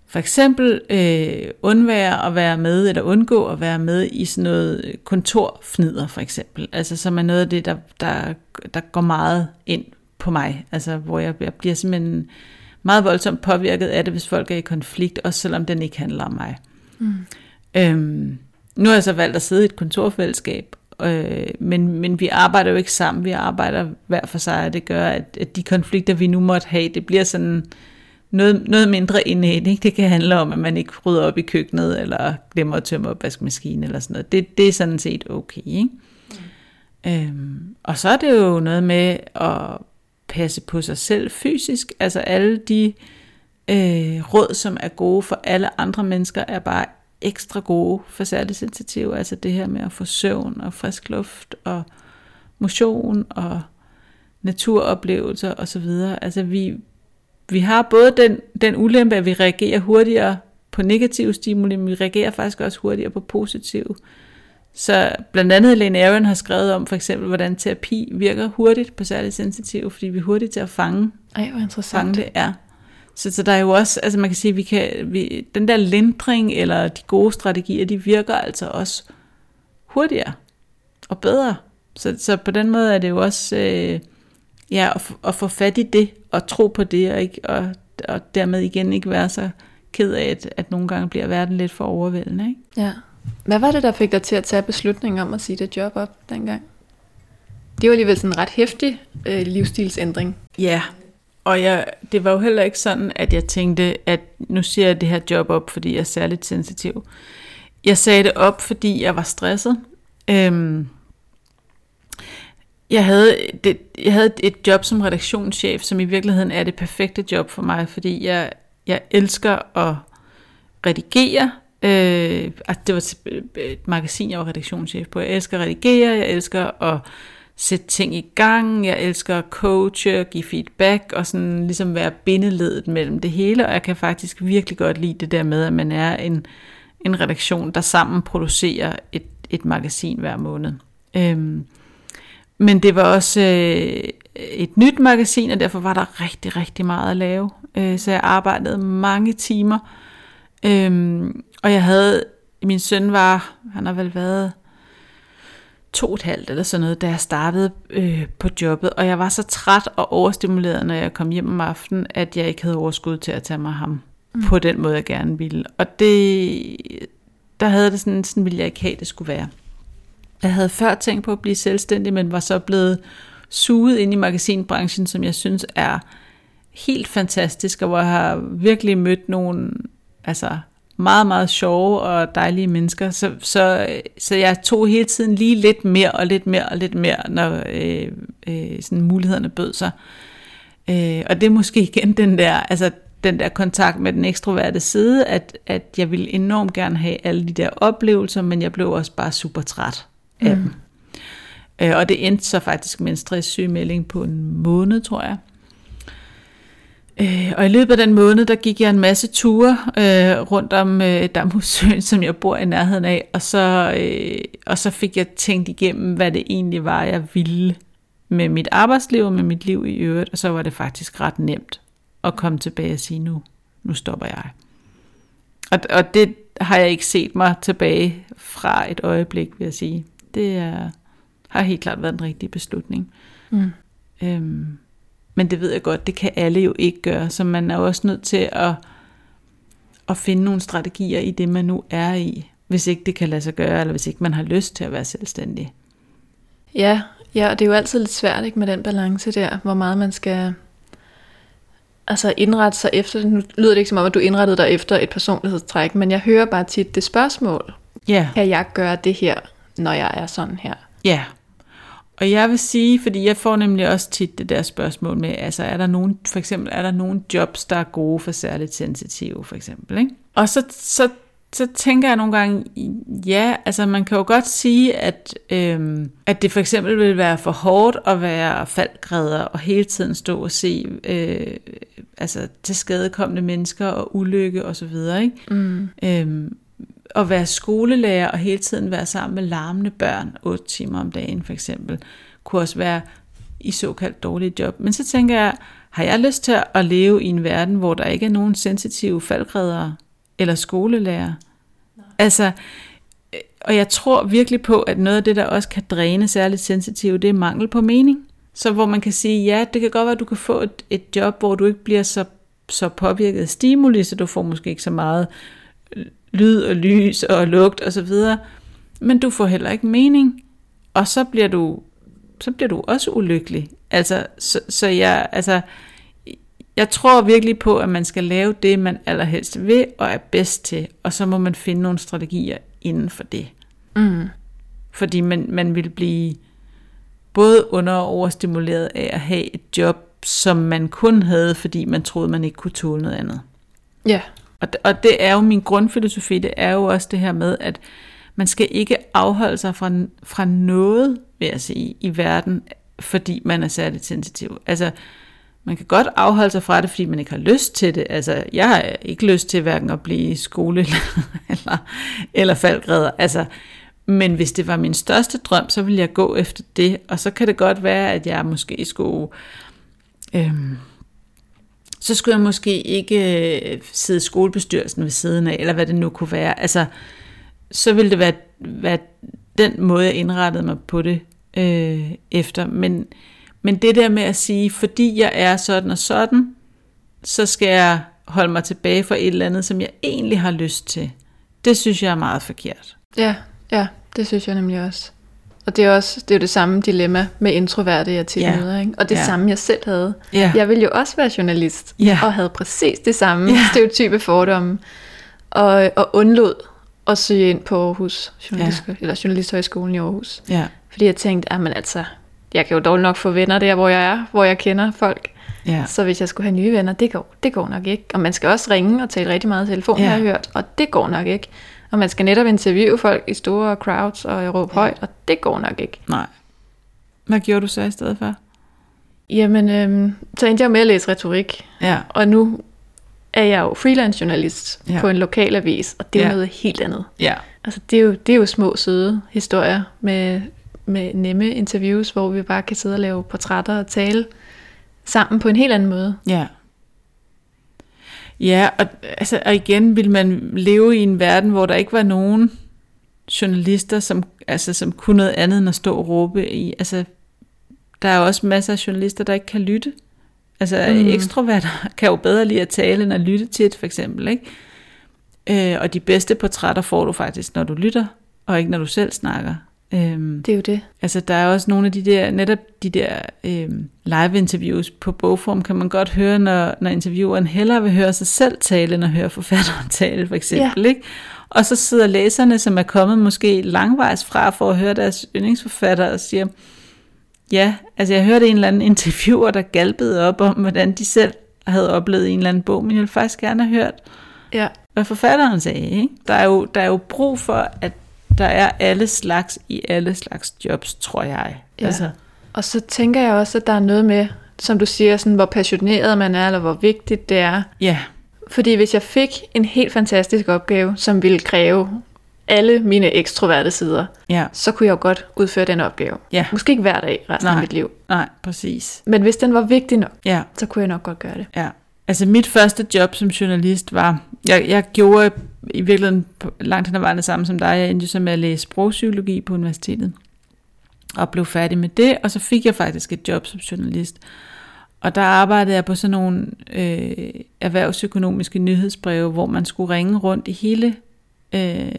Speaker 2: for eksempel øh, undvære at være med, eller undgå at være med i sådan noget kontorfnider for eksempel. Altså som er noget af det, der, der, der går meget ind på mig. Altså hvor jeg, jeg bliver simpelthen meget voldsomt påvirket af det, hvis folk er i konflikt, også selvom den ikke handler om mig. Mm. Øhm, nu har jeg så valgt at sidde i et kontorfællesskab, øh, men, men vi arbejder jo ikke sammen, vi arbejder hver for sig, og det gør, at, at de konflikter, vi nu måtte have, det bliver sådan noget, noget mindre indæt. Ikke? Det kan handle om, at man ikke rydder op i køkkenet, eller glemmer at tømme opvaskemaskinen, eller sådan noget. Det, det er sådan set okay. Ikke? Mm. Øhm, og så er det jo noget med at passe på sig selv fysisk. Altså alle de øh, råd, som er gode for alle andre mennesker, er bare ekstra gode for særligt sensitive. Altså det her med at få søvn og frisk luft og motion og naturoplevelser osv. Altså vi, vi har både den, den ulempe, at vi reagerer hurtigere på negative stimuli, men vi reagerer faktisk også hurtigere på positive. Så blandt andet Lene Aaron har skrevet om for eksempel, hvordan terapi virker hurtigt på særligt sensitive, fordi vi er hurtigt til at fange,
Speaker 1: Ej, hvor interessant.
Speaker 2: fange det er. Så, så der er jo også, altså man kan sige, vi kan, vi, den der lindring eller de gode strategier, de virker altså også hurtigere og bedre. Så, så på den måde er det jo også, øh, ja, at, at få fat i det og tro på det, og, ikke, og, og dermed igen ikke være så ked af, at, at nogle gange bliver verden lidt for overvældende. Ikke?
Speaker 1: Ja. Hvad var det, der fik dig til at tage beslutningen om at sige det job op dengang? Det var alligevel sådan en ret hæftig øh, livsstilsændring.
Speaker 2: Ja, og jeg, det var jo heller ikke sådan, at jeg tænkte, at nu siger jeg det her job op, fordi jeg er særligt sensitiv. Jeg sagde det op, fordi jeg var stresset. Øhm, jeg, havde det, jeg havde et job som redaktionschef, som i virkeligheden er det perfekte job for mig, fordi jeg, jeg elsker at redigere. Øh, altså det var øh, et magasin, jeg var redaktionschef på. Jeg elsker at redigere, jeg elsker at sætte ting i gang, jeg elsker at coache og give feedback og sådan ligesom være bindeledet mellem det hele, og jeg kan faktisk virkelig godt lide det der med, at man er en, en redaktion, der sammen producerer et, et magasin hver måned. Øhm, men det var også øh, et nyt magasin, og derfor var der rigtig, rigtig meget at lave. Øh, så jeg arbejdede mange timer, øhm, og jeg havde, min søn var, han har vel været to og et halvt eller sådan noget, da jeg startede øh, på jobbet, og jeg var så træt og overstimuleret, når jeg kom hjem om aftenen, at jeg ikke havde overskud til at tage mig ham mm. på den måde, jeg gerne ville. Og det, der havde det sådan, sådan ville jeg ikke have, det skulle være. Jeg havde før tænkt på at blive selvstændig, men var så blevet suget ind i magasinbranchen, som jeg synes er helt fantastisk, og hvor jeg har virkelig mødt nogle altså, meget, meget sjove og dejlige mennesker. Så, så, så jeg tog hele tiden lige lidt mere og lidt mere og lidt mere, når øh, øh, sådan mulighederne bød sig. Øh, og det er måske igen den der, altså den der kontakt med den ekstroverte side, at, at jeg ville enormt gerne have alle de der oplevelser, men jeg blev også bare super træt af mm. dem. Øh, og det endte så faktisk med en stresssygemelding på en måned, tror jeg. Øh, og i løbet af den måned, der gik jeg en masse ture øh, rundt om øh, Damhussøen, som jeg bor i nærheden af, og så, øh, og så fik jeg tænkt igennem, hvad det egentlig var, jeg ville med mit arbejdsliv og med mit liv i øvrigt, og så var det faktisk ret nemt at komme tilbage og sige, nu, nu stopper jeg. Og, og det har jeg ikke set mig tilbage fra et øjeblik, vil jeg sige. Det er, har helt klart været en rigtig beslutning. Mm. Øhm, men det ved jeg godt, det kan alle jo ikke gøre, så man er jo også nødt til at, at finde nogle strategier i det, man nu er i, hvis ikke det kan lade sig gøre, eller hvis ikke man har lyst til at være selvstændig.
Speaker 1: Ja, ja og det er jo altid lidt svært ikke, med den balance der, hvor meget man skal altså indrette sig efter det. Nu lyder det ikke som om, at du indrettede dig efter et personlighedstræk, men jeg hører bare tit det spørgsmål.
Speaker 2: Ja.
Speaker 1: Kan jeg gøre det her, når jeg er sådan her?
Speaker 2: Ja, og jeg vil sige, fordi jeg får nemlig også tit det der spørgsmål med, altså er der nogen, for eksempel, er der nogen jobs, der er gode for særligt sensitive, for eksempel, ikke? Og så, så, så tænker jeg nogle gange, ja, altså man kan jo godt sige, at, øhm, at det for eksempel vil være for hårdt at være faldgræder og hele tiden stå og se øh, altså til skadekommende mennesker og ulykke og så videre, ikke? Mm. Øhm, at være skolelærer og hele tiden være sammen med larmende børn 8 timer om dagen for eksempel, kunne også være i såkaldt dårlige job. Men så tænker jeg, har jeg lyst til at leve i en verden, hvor der ikke er nogen sensitive faldgrædere eller skolelærer? Nej. Altså, øh, og jeg tror virkelig på, at noget af det, der også kan dræne særligt sensitive, det er mangel på mening. Så hvor man kan sige, ja, det kan godt være, at du kan få et, et job, hvor du ikke bliver så, så påvirket af stimuli, så du får måske ikke så meget lyd og lys og lugt og så videre, men du får heller ikke mening. og så bliver du, så bliver du også ulykkelig. Altså, så, så jeg, altså, jeg tror virkelig på, at man skal lave det, man allerhelst vil og er bedst til, og så må man finde nogle strategier inden for det.
Speaker 1: Mm.
Speaker 2: Fordi man, man vil blive både under- og overstimuleret af at have et job, som man kun havde, fordi man troede, man ikke kunne tåle noget andet.
Speaker 1: Ja.
Speaker 2: Og, og det er jo min grundfilosofi, det er jo også det her med, at man skal ikke afholde sig fra, fra noget, vil jeg sige, i verden, fordi man er særligt sensitiv. Altså, man kan godt afholde sig fra det, fordi man ikke har lyst til det. Altså, jeg har ikke lyst til hverken at blive skole eller, eller faldgræder. Altså, men hvis det var min største drøm, så ville jeg gå efter det. Og så kan det godt være, at jeg måske skulle... Øhm, så skulle jeg måske ikke øh, sidde i skolebestyrelsen ved siden af, eller hvad det nu kunne være. Altså, så ville det være, være den måde, jeg indrettede mig på det øh, efter. Men, men det der med at sige, fordi jeg er sådan og sådan, så skal jeg holde mig tilbage for et eller andet, som jeg egentlig har lyst til. Det synes jeg er meget forkert.
Speaker 1: Ja, ja, det synes jeg nemlig også. Og det er, også, det er jo det samme dilemma med introverte, jeg tit
Speaker 2: Ja.
Speaker 1: møder. Ikke? Og det
Speaker 2: Ja.
Speaker 1: samme, jeg selv havde.
Speaker 2: Ja.
Speaker 1: Jeg ville jo også være journalist,
Speaker 2: Ja.
Speaker 1: og havde præcis det samme
Speaker 2: Ja.
Speaker 1: stereotype fordomme, og, og undlod at søge ind på Aarhus, journalist, ja. eller Journalisthøjskolen i Aarhus.
Speaker 2: Ja,
Speaker 1: Fordi jeg tænkte, at altså, jeg kan jo dårligt nok få venner der, hvor jeg er, hvor jeg kender folk.
Speaker 2: ja,
Speaker 1: Så hvis jeg skulle have nye venner, det går, det går nok ikke. Og man skal også ringe og tale rigtig meget i telefon,
Speaker 2: ja.
Speaker 1: har jeg hørt, og det går nok ikke. Og man skal netop interviewe folk i store crowds og råbe ja. højt, og det går nok ikke.
Speaker 2: nej. Hvad gjorde du så i stedet for?
Speaker 1: Jamen, øhm, så endte jeg med at læse retorik,
Speaker 2: Ja,
Speaker 1: og nu er jeg jo freelance journalist
Speaker 2: Ja.
Speaker 1: på en lokal avis, og det er
Speaker 2: Ja.
Speaker 1: noget helt andet.
Speaker 2: ja,
Speaker 1: Altså, det er jo, det er jo små, søde historier med, med nemme interviews, hvor vi bare kan sidde og lave portrætter og tale sammen på en helt anden måde.
Speaker 2: ja. Ja, og, altså, og igen vil man leve i en verden, hvor der ikke var nogen journalister, som, altså, som kunne noget andet end at stå og råbe i. Altså, der er også masser af journalister, der ikke kan lytte. Altså, mm.
Speaker 1: Mm.
Speaker 2: ekstroverter kan jo bedre lide at tale, end at lytte til et, for eksempel, ikke? Øh, og de bedste portrætter får du faktisk, når du lytter, og ikke når du selv snakker. Øhm,
Speaker 1: Det er jo det.
Speaker 2: Altså, der er også nogle af de der, netop de der øhm, live-interviews på bogform, kan man godt høre, når, når intervieweren hellere vil høre sig selv tale, end at høre forfatteren tale, for eksempel. Ja. Ikke? Og så sidder læserne, som er kommet måske langvejs fra for at høre deres yndlingsforfatter, og siger, ja, altså jeg hørte en eller anden interviewer, der galpede op om, hvordan de selv havde oplevet en eller anden bog, men jeg ville faktisk gerne have hørt,
Speaker 1: Ja.
Speaker 2: hvad forfatteren sagde. Ikke? Der, er jo, der er jo brug for, at der er alle slags i alle slags jobs, tror jeg.
Speaker 1: Ja.
Speaker 2: Altså,
Speaker 1: Og så tænker jeg også, at der er noget med, som du siger, sådan, hvor passioneret man er, eller hvor vigtigt det er.
Speaker 2: ja,
Speaker 1: Fordi hvis jeg fik en helt fantastisk opgave, som ville kræve alle mine ekstroverte sider,
Speaker 2: ja,
Speaker 1: så kunne jeg jo godt udføre den opgave.
Speaker 2: Ja.
Speaker 1: Måske ikke hver dag resten
Speaker 2: Nej.
Speaker 1: af mit liv.
Speaker 2: nej, præcis.
Speaker 1: Men hvis den var vigtig nok,
Speaker 2: Ja,
Speaker 1: så kunne jeg nok godt gøre det.
Speaker 2: ja. Altså mit første job som journalist var, jeg, jeg gjorde i virkeligheden langt hen ad vejen det samme som dig. Jeg endte så med at læse sprogpsykologi på universitetet, og blev færdig med det, og så fik jeg faktisk et job som journalist. Og der arbejdede jeg på sådan nogle øh, erhvervsøkonomiske nyhedsbreve, hvor man skulle ringe rundt i hele, øh,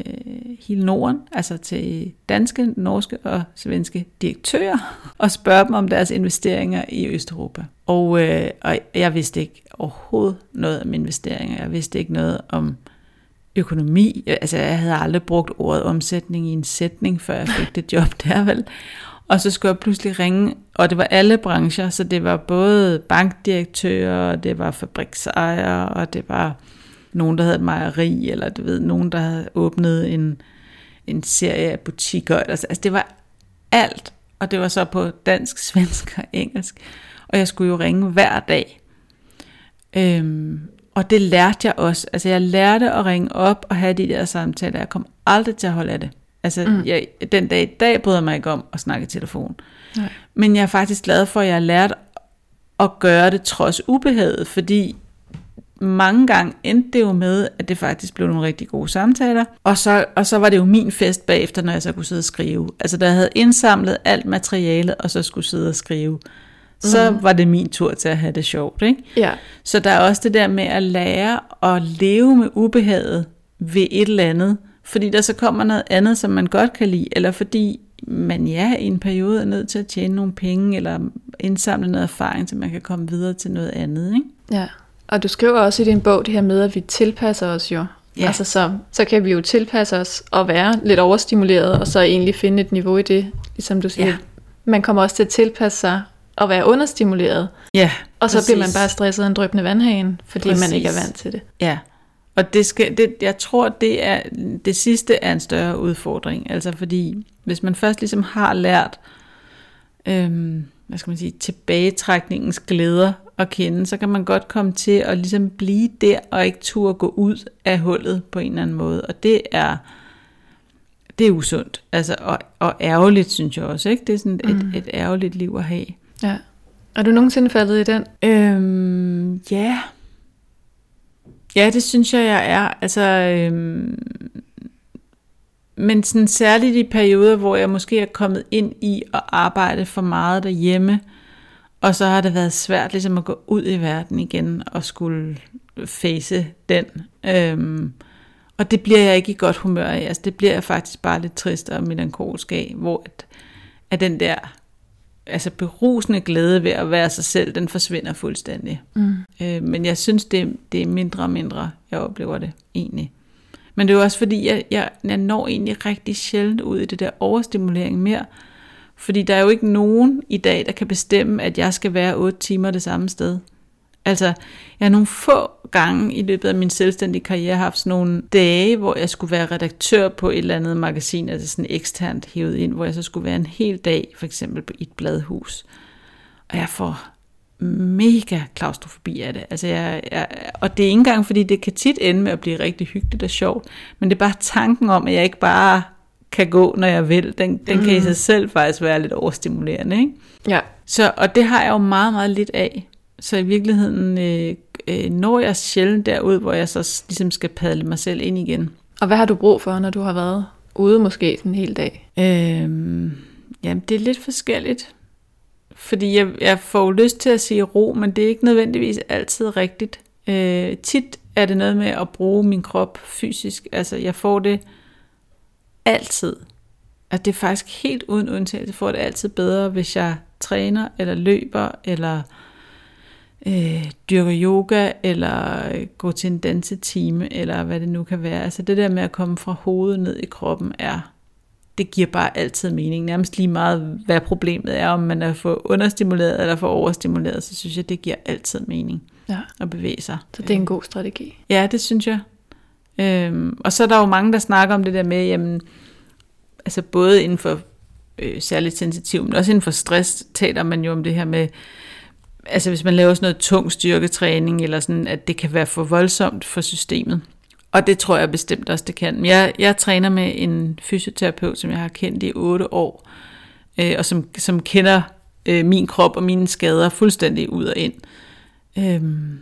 Speaker 2: hele Norden, altså til danske, norske og svenske direktører, og spørge dem om deres investeringer i Østeuropa. Og, øh, og jeg vidste ikke overhovedet noget om investeringer. Jeg vidste ikke noget om økonomi. Øh, altså, jeg havde aldrig brugt ordet omsætning i en sætning, før jeg fik det job der, vel? Og så skulle jeg pludselig ringe, og det var alle brancher, så det var både bankdirektører, og det var fabriksejere, og det var nogen, der havde et mejeri, eller du ved, nogen, der havde åbnet en, en serie af butikker. Altså, altså det var alt, og det var så på dansk, svensk og engelsk. Og jeg skulle jo ringe hver dag. Øhm, og det lærte jeg også. Altså jeg lærte at ringe op og have de der samtaler. Jeg kom aldrig til at holde af det. Altså mm. jeg, den dag i dag bryder jeg mig ikke om at snakke i telefon.
Speaker 1: Nej.
Speaker 2: Men jeg er faktisk glad for, at jeg har lært at gøre det trods ubehaget, fordi mange gange endte det jo med, at det faktisk blev nogle rigtig gode samtaler. Og så, og så var det jo min fest bagefter, når jeg så kunne sidde og skrive. Altså jeg havde indsamlet alt materialet, og så skulle sidde og skrive, så mm. var det min tur til at have det sjovt. Ikke?
Speaker 1: Ja,
Speaker 2: Så der er også det der med at lære at leve med ubehaget ved et eller andet, fordi der så kommer noget andet, som man godt kan lide, eller fordi man ja, i en periode er nødt til at tjene nogle penge, eller indsamle noget erfaring, så man kan komme videre til noget andet. Ikke?
Speaker 1: Ja, og du skriver også i din bog det her med, at vi tilpasser os jo.
Speaker 2: Ja.
Speaker 1: Altså så, så kan vi jo tilpasse os og være lidt overstimuleret, og så egentlig finde et niveau i det, ligesom du siger.
Speaker 2: Ja.
Speaker 1: Man kommer også til at tilpasse sig og være understimuleret,
Speaker 2: Ja,
Speaker 1: og så
Speaker 2: præcis.
Speaker 1: bliver man bare stresset af en drøbende vandhane, fordi præcis. man ikke er vant til det.
Speaker 2: Ja, og det skal, det, jeg tror, det, er, det sidste er en større udfordring. Altså fordi, hvis man først ligesom har lært, øhm, hvad skal man sige, tilbagetrækningens glæder at kende, så kan man godt komme til at ligesom blive der, og ikke turde gå ud af hullet på en eller anden måde. Og det er, det er usundt. Altså, og, og ærgerligt, synes jeg også. Ikke? Det er sådan et,
Speaker 1: Mm.
Speaker 2: et ærgerligt liv at have.
Speaker 1: Ja. Er du nogensinde faldet i den?
Speaker 2: Øhm, ja. Ja, det synes jeg, jeg er. Altså, øhm, men sådan særligt i perioder, hvor jeg måske er kommet ind i at arbejde for meget derhjemme, og så har det været svært ligesom at gå ud i verden igen og skulle face den. Øhm, og det bliver jeg ikke i godt humør af. Altså, det bliver jeg faktisk bare lidt trist og melankolsk af, hvor at, at den der altså berusende glæde ved at være sig selv, den forsvinder fuldstændig.
Speaker 1: Mm.
Speaker 2: Øh, men jeg synes, det, det er mindre og mindre, jeg oplever det egentlig. Men det er jo også fordi, jeg, jeg, jeg når egentlig rigtig sjældent ud i det der overstimulering mere. Fordi der er jo ikke nogen i dag, der kan bestemme, at jeg skal være 8 timer det samme sted. Altså, jeg har nogle få gange i løbet af min selvstændige karriere haft sådan nogle dage, hvor jeg skulle være redaktør på et eller andet magasin, altså sådan eksternt hævet ind, hvor jeg så skulle være en hel dag, for eksempel på et bladhus. Og jeg får mega klaustrofobi af det. Altså jeg, jeg, og det er ikke engang, fordi det kan tit ende med at blive rigtig hyggeligt og sjovt, men det er bare tanken om, at jeg ikke bare kan gå, når jeg vil. Den, den mm. kan i sig selv faktisk være lidt overstimulerende. Ikke?
Speaker 1: Ja.
Speaker 2: Så, og det har jeg jo meget, meget lidt af. Så i virkeligheden øh, øh, når jeg sjældent derud, hvor jeg så ligesom skal padle mig selv ind igen.
Speaker 1: Og hvad har du brug for, når du har været ude måske en hel dag?
Speaker 2: Øhm, jamen, det er lidt forskelligt. Fordi jeg, jeg får jo lyst til at sige ro, men det er ikke nødvendigvis altid rigtigt. Øh, tit er det noget med at bruge min krop fysisk. Altså, jeg får det altid. Altså, det er faktisk helt uden undtagelse. Jeg får det altid bedre, hvis jeg træner, eller løber, eller øh, dyrker yoga, eller øh, går til en dansetime, eller hvad det nu kan være. Altså, det der med at komme fra hovedet ned i kroppen er det giver bare altid mening. Nærmest lige meget, hvad problemet er, om man er for understimuleret eller for overstimuleret, så synes jeg, det giver altid mening
Speaker 1: Ja.
Speaker 2: at bevæge sig.
Speaker 1: Så det er en god strategi.
Speaker 2: Ja, det synes jeg. Øhm, og så er der jo mange, der snakker om det der med, jamen, altså både inden for øh, særligt sensitiv, men også inden for stress, taler man jo om det her med, altså hvis man laver sådan noget tung styrketræning, eller sådan, at det kan være for voldsomt for systemet. Og det tror jeg bestemt også, det kan. Jeg, jeg træner med en fysioterapeut, som jeg har kendt i 8 år, øh, og som, som kender øh, min krop og mine skader fuldstændig ud og ind. Øhm,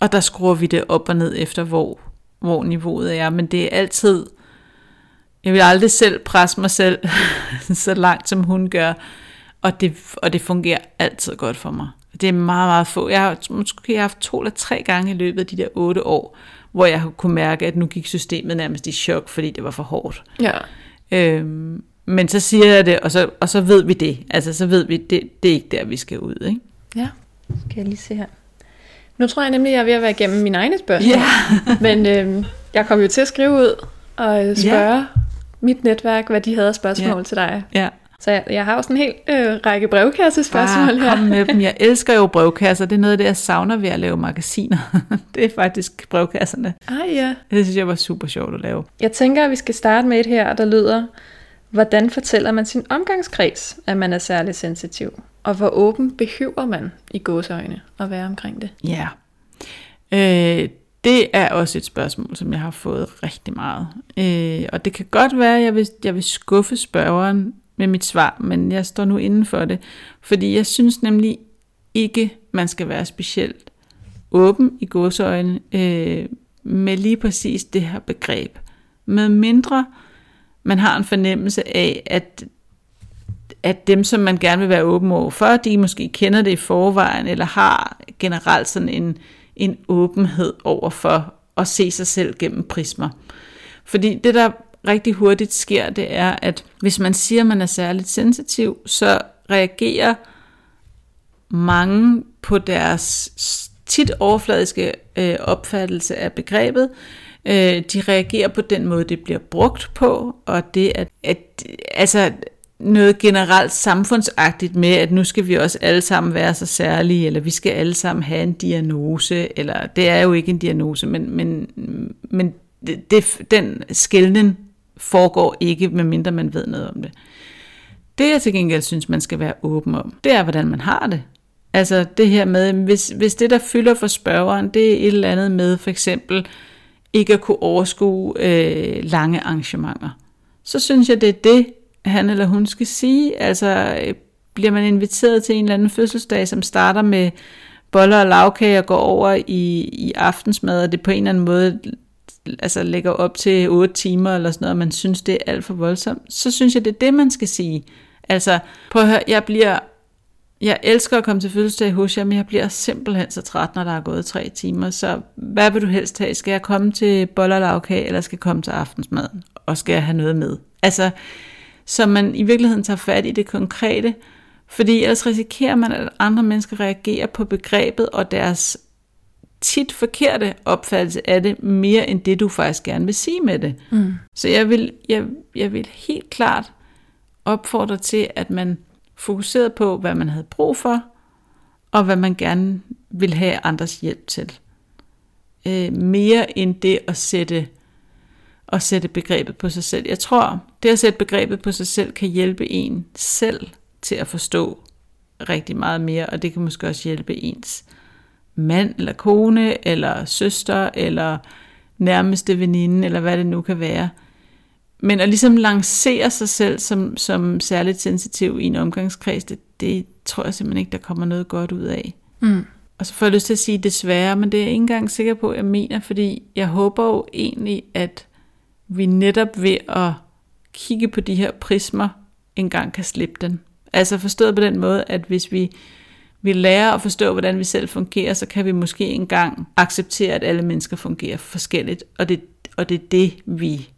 Speaker 2: og der skruer vi det op og ned efter, hvor, hvor niveauet er. Men det er altid... Jeg vil aldrig selv presse mig selv så langt, som hun gør. Og det, og det fungerer altid godt for mig. Det er meget, meget få. Jeg har måske haft to eller tre gange i løbet af de der otte år, hvor jeg har kunne mærke, at nu gik systemet nærmest i chok, fordi det var for hårdt.
Speaker 1: Ja.
Speaker 2: Øhm, men så siger jeg det, og så, og så ved vi det. Altså, så ved vi, det, det er ikke der, vi skal ud, ikke?
Speaker 1: Ja. Skal jeg lige se her. Nu tror jeg nemlig, jeg er ved at være igennem mine egne spørgsmål.
Speaker 2: Ja.
Speaker 1: Men øhm, jeg kom jo til at skrive ud og øh, spørge ja. mit netværk, hvad de havde af spørgsmål
Speaker 2: Ja.
Speaker 1: til dig.
Speaker 2: Ja.
Speaker 1: Så jeg, jeg har jo sådan en hel øh, række brevkassespørgsmål
Speaker 2: Bare
Speaker 1: her.
Speaker 2: kom med dem. Jeg elsker jo brevkasser. Det er noget af det, jeg savner ved at lave magasiner. det er faktisk brevkasserne.
Speaker 1: Ah ja.
Speaker 2: Det synes jeg var super sjovt at lave.
Speaker 1: Jeg tænker, at vi skal starte med et her, der lyder, hvordan fortæller man sin omgangskreds, at man er særligt sensitiv? Og hvor åben behøver man i gåseøjne at være omkring det?
Speaker 2: Ja. Øh, det er også et spørgsmål, som jeg har fået rigtig meget. Øh, og det kan godt være, at jeg vil, jeg vil skuffe spørgeren med mit svar, men jeg står nu inden for det. Fordi jeg synes nemlig ikke, man skal være specielt åben i godsøjne øh, med lige præcis det her begreb. Med mindre man har en fornemmelse af, at, at dem, som man gerne vil være åben over for, de måske kender det i forvejen, eller har generelt sådan en, en åbenhed over for at se sig selv gennem prismer. Fordi det, der rigtig hurtigt sker, det er, at hvis man siger, at man er særligt sensitiv, så reagerer mange på deres tit overfladiske øh, opfattelse af begrebet. Øh, de reagerer på den måde, det bliver brugt på, og det at, at altså noget generelt samfundsagtigt med, at nu skal vi også alle sammen være så særlige, eller vi skal alle sammen have en diagnose, eller det er jo ikke en diagnose, men, men, men det, det, den skældning foregår ikke, medmindre man ved noget om det. Det jeg til gengæld synes, man skal være åben om, det er, hvordan man har det. Altså det her med, hvis, hvis det, der fylder for spørgeren, det er et eller andet med for eksempel ikke at kunne overskue øh, lange arrangementer, så synes jeg, det er det, han eller hun skal sige. Altså øh, bliver man inviteret til en eller anden fødselsdag, som starter med boller og lavkage og går over i, i aftensmad, og det på en eller anden måde altså lægger op til 8 timer eller sådan noget, og man synes, det er alt for voldsomt, så synes jeg, det er det, man skal sige. Altså, prøv at høre, jeg bliver jeg elsker at komme til fødselsdag hos jer, men jeg bliver simpelthen så træt, når der er gået tre timer. Så hvad vil du helst have? Skal jeg komme til boller eller skal jeg komme til aftensmaden? Og skal jeg have noget med? Altså, så man i virkeligheden tager fat i det konkrete, fordi ellers risikerer man, at andre mennesker reagerer på begrebet og deres tit forkerte opfattelse af det, mere end det, du faktisk gerne vil sige med det. Mm. Så jeg vil, jeg, jeg vil helt klart opfordre til, at man fokuserede på, hvad man havde brug for, og hvad man gerne vil have andres hjælp til. Øh, mere end det at sætte, at sætte begrebet på sig selv. Jeg tror, det at sætte begrebet på sig selv kan hjælpe en selv til at forstå rigtig meget mere, og det kan måske også hjælpe ens mand eller kone, eller søster, eller nærmeste veninde, eller hvad det nu kan være. Men at ligesom lancere sig selv som, som særligt sensitiv i en omgangskreds, det, det tror jeg simpelthen ikke, der kommer noget godt ud af. Mm. Og så får jeg lyst til at sige desværre, men det er jeg ikke engang sikker på, at jeg mener, fordi jeg håber jo egentlig, at vi netop ved at kigge på de her prismer, engang kan slippe den. Altså forstået på den måde, at hvis vi vi lærer at forstå, hvordan vi selv fungerer, så kan vi måske engang acceptere, at alle mennesker fungerer forskelligt, og det, og det er det, vi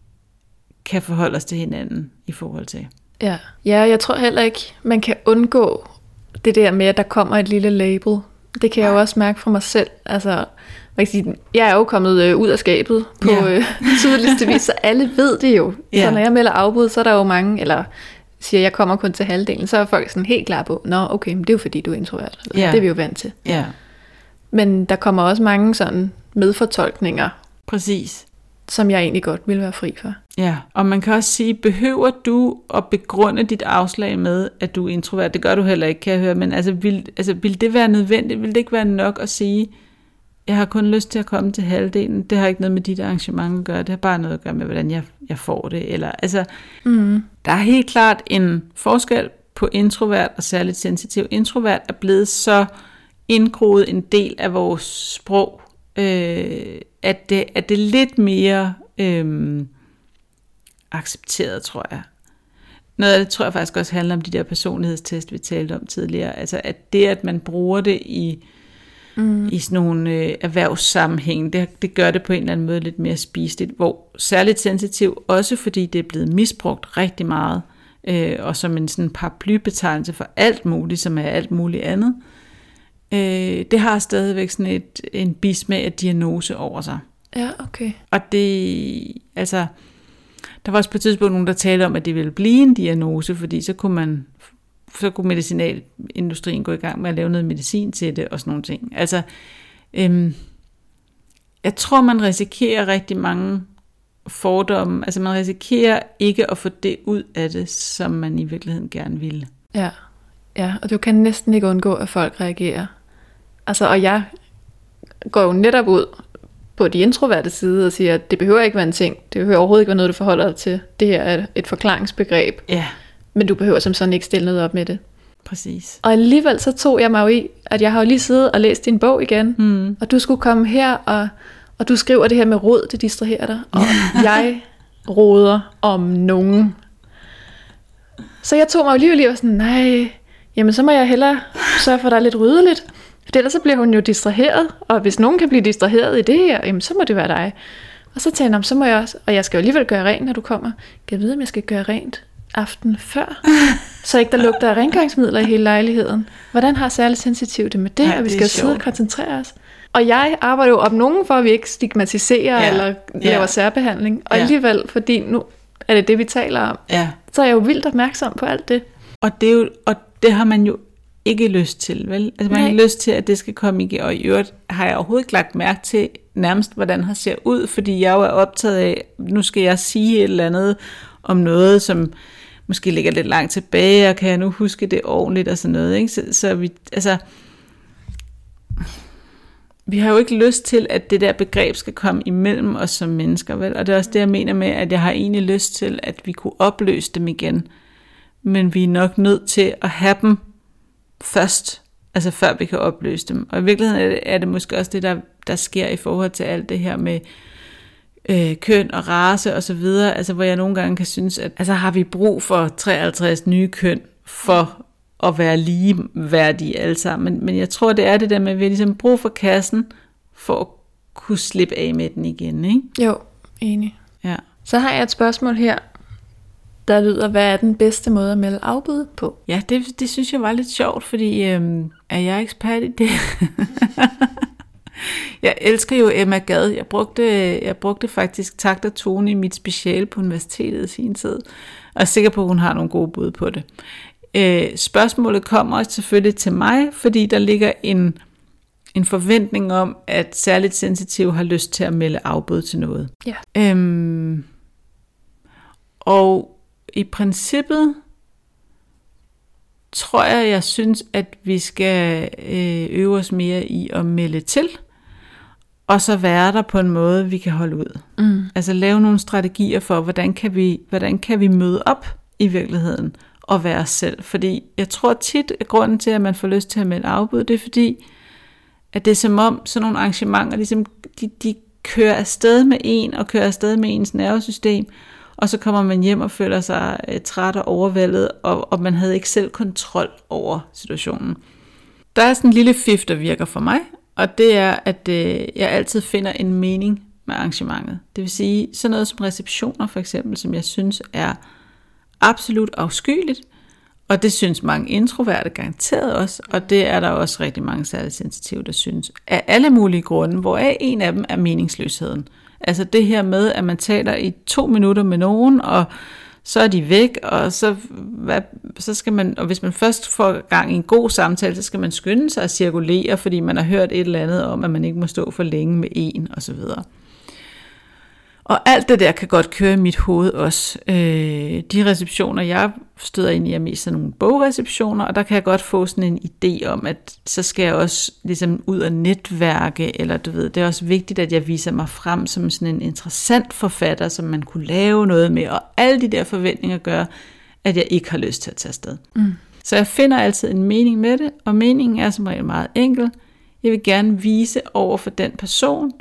Speaker 2: kan forholde os til hinanden i forhold til.
Speaker 1: Ja. ja, jeg tror heller ikke, man kan undgå det der med, at der kommer et lille label. Det kan jeg jo også mærke fra mig selv. Altså, man kan sige, jeg er jo kommet øh, ud af skabet på ja. øh, tydeligste vis, så alle ved det jo. Ja. Så når jeg melder afbud, så er der jo mange, eller siger, jeg kommer kun til halvdelen, så er folk sådan helt klar på, nå okay, men det er jo fordi, du er introvert. Ja. Det er vi jo vant til.
Speaker 2: Ja.
Speaker 1: Men der kommer også mange sådan medfortolkninger.
Speaker 2: Præcis.
Speaker 1: Som jeg egentlig godt vil være fri for.
Speaker 2: Ja, og man kan også sige, behøver du at begrunde dit afslag med, at du er introvert? Det gør du heller ikke, kan jeg høre, men altså, vil, altså, vil det være nødvendigt? Vil det ikke være nok at sige, jeg har kun lyst til at komme til halvdelen. Det har ikke noget med dit arrangement at gøre. Det har bare noget at gøre med, hvordan jeg, jeg får det. Eller, altså, mm. Der er helt klart en forskel på introvert og særligt sensitiv. Introvert er blevet så indgroet en del af vores sprog, øh, at, det, at det er lidt mere øh, accepteret, tror jeg. Noget af det tror jeg faktisk også handler om de der personlighedstest, vi talte om tidligere. Altså at det, at man bruger det i mm. i sådan nogle øh, erhvervssammenhæng. Det, det gør det på en eller anden måde lidt mere spiseligt, hvor særligt sensitiv, også fordi det er blevet misbrugt rigtig meget, øh, og som en sådan paraplybetegnelse for alt muligt, som er alt muligt andet, øh, det har stadigvæk sådan et, en bismag af diagnose over sig.
Speaker 1: Ja, okay.
Speaker 2: Og det, altså, der var også på et tidspunkt nogen, der talte om, at det ville blive en diagnose, fordi så kunne man så kunne medicinalindustrien gå i gang med at lave noget medicin til det og sådan nogle ting. Altså, øhm, jeg tror, man risikerer rigtig mange fordomme. Altså, man risikerer ikke at få det ud af det, som man i virkeligheden gerne ville.
Speaker 1: Ja, ja og du kan næsten ikke undgå, at folk reagerer. Altså, og jeg går jo netop ud på de introverte side og siger, at det behøver ikke være en ting. Det behøver overhovedet ikke være noget, du forholder dig til. Det her er et forklaringsbegreb.
Speaker 2: Ja.
Speaker 1: Men du behøver som sådan ikke stille noget op med det.
Speaker 2: Præcis.
Speaker 1: Og alligevel så tog jeg mig jo i, at jeg har jo lige siddet og læst din bog igen, mm. og du skulle komme her, og, og du skriver det her med råd, det distraherer dig, og jeg råder om nogen. Så jeg tog mig og lige og sådan, nej, jamen så må jeg hellere sørge for, at der er lidt ryddeligt. For ellers så bliver hun jo distraheret, og hvis nogen kan blive distraheret i det her, jamen så må det være dig. Og så tænkte jeg, så må jeg også, og jeg skal jo alligevel gøre rent, når du kommer. Kan jeg vide, om jeg skal gøre rent aften før? så ikke der lugter af rengøringsmidler i hele lejligheden. Hvordan har særligt sensitiv det med det?
Speaker 2: Nej,
Speaker 1: og vi skal jo sidde og koncentrere os. Og jeg arbejder jo op nogen for, at vi ikke stigmatiserer
Speaker 2: Ja.
Speaker 1: ja. eller
Speaker 2: Ja.
Speaker 1: laver særbehandling. Og
Speaker 2: Ja.
Speaker 1: alligevel, fordi nu er det det, vi taler om,
Speaker 2: Ja.
Speaker 1: så er jeg jo vildt opmærksom på alt det.
Speaker 2: Og det, er jo, og det har man jo ikke lyst til, vel? Altså man har
Speaker 1: Nej.
Speaker 2: ikke lyst til, at det skal komme igen, og i øvrigt har jeg overhovedet ikke lagt mærke til nærmest, hvordan han ser ud, fordi jeg jo er optaget af, nu skal jeg sige et eller andet om noget, som måske ligger lidt langt tilbage, og kan jeg nu huske det ordentligt og sådan noget, ikke? Så, så vi, altså, vi har jo ikke lyst til, at det der begreb skal komme imellem os som mennesker, vel? Og det er også det, jeg mener med, at jeg har egentlig lyst til, at vi kunne opløse dem igen. Men vi er nok nødt til at have dem først, altså før vi kan opløse dem. Og i virkeligheden er det, er det måske også det, der, der sker i forhold til alt det her med øh, køn og race og så videre, altså hvor jeg nogle gange kan synes, at altså har vi brug for 53 nye køn for at være ligeværdige alle sammen. Men, men jeg tror, det er det der med, at vi har ligesom brug for kassen for at kunne slippe af med den igen, ikke?
Speaker 1: Jo, enig.
Speaker 2: Ja.
Speaker 1: Så har jeg et spørgsmål her, der lyder, hvad er den bedste måde at melde afbud på?
Speaker 2: Ja, det, det synes jeg var lidt sjovt, fordi øhm, er jeg ekspert i det? jeg elsker jo Emma Gad. Jeg brugte, jeg brugte faktisk takt og tone i mit speciale på universitetet i sin tid, og er sikker på, at hun har nogle gode bud på det. Øh, spørgsmålet kommer selvfølgelig til mig, fordi der ligger en, en forventning om, at særligt sensitive har lyst til at melde afbud til noget.
Speaker 1: Ja.
Speaker 2: Øhm, og i princippet tror jeg, jeg synes, at vi skal øh, øve os mere i at melde til, og så være der på en måde, vi kan holde ud.
Speaker 1: Mm.
Speaker 2: Altså lave nogle strategier for, hvordan kan vi, hvordan kan vi møde op i virkeligheden og være os selv. Fordi jeg tror tit, at grunden til, at man får lyst til at melde afbud, det er fordi, at det er som om sådan nogle arrangementer, ligesom, de, de kører afsted med en, og kører afsted med ens nervesystem, og så kommer man hjem og føler sig øh, træt og overvældet, og, og man havde ikke selv kontrol over situationen. Der er sådan en lille fif, der virker for mig, og det er, at øh, jeg altid finder en mening med arrangementet. Det vil sige, sådan noget som receptioner for eksempel, som jeg synes er absolut afskyeligt, og det synes mange introverte garanteret også, og det er der også rigtig mange særligt sensitive, der synes, af alle mulige grunde, hvoraf en af dem er meningsløsheden. Altså det her med, at man taler i to minutter med nogen, og så er de væk, og så, hvad, så skal man, og hvis man først får gang i en god samtale, så skal man skynde sig at cirkulere, fordi man har hørt et eller andet om, at man ikke må stå for længe med en, og så videre. Og alt det der kan godt køre i mit hoved også. Øh, de receptioner, jeg støder ind i, er mest sådan nogle bogreceptioner, og der kan jeg godt få sådan en idé om, at så skal jeg også ligesom ud og netværke, eller du ved, det er også vigtigt, at jeg viser mig frem som sådan en interessant forfatter, som man kunne lave noget med, og alle de der forventninger gør, at jeg ikke har lyst til at tage afsted.
Speaker 1: Mm.
Speaker 2: Så jeg finder altid en mening med det, og meningen er som regel meget enkel. Jeg vil gerne vise over for den person,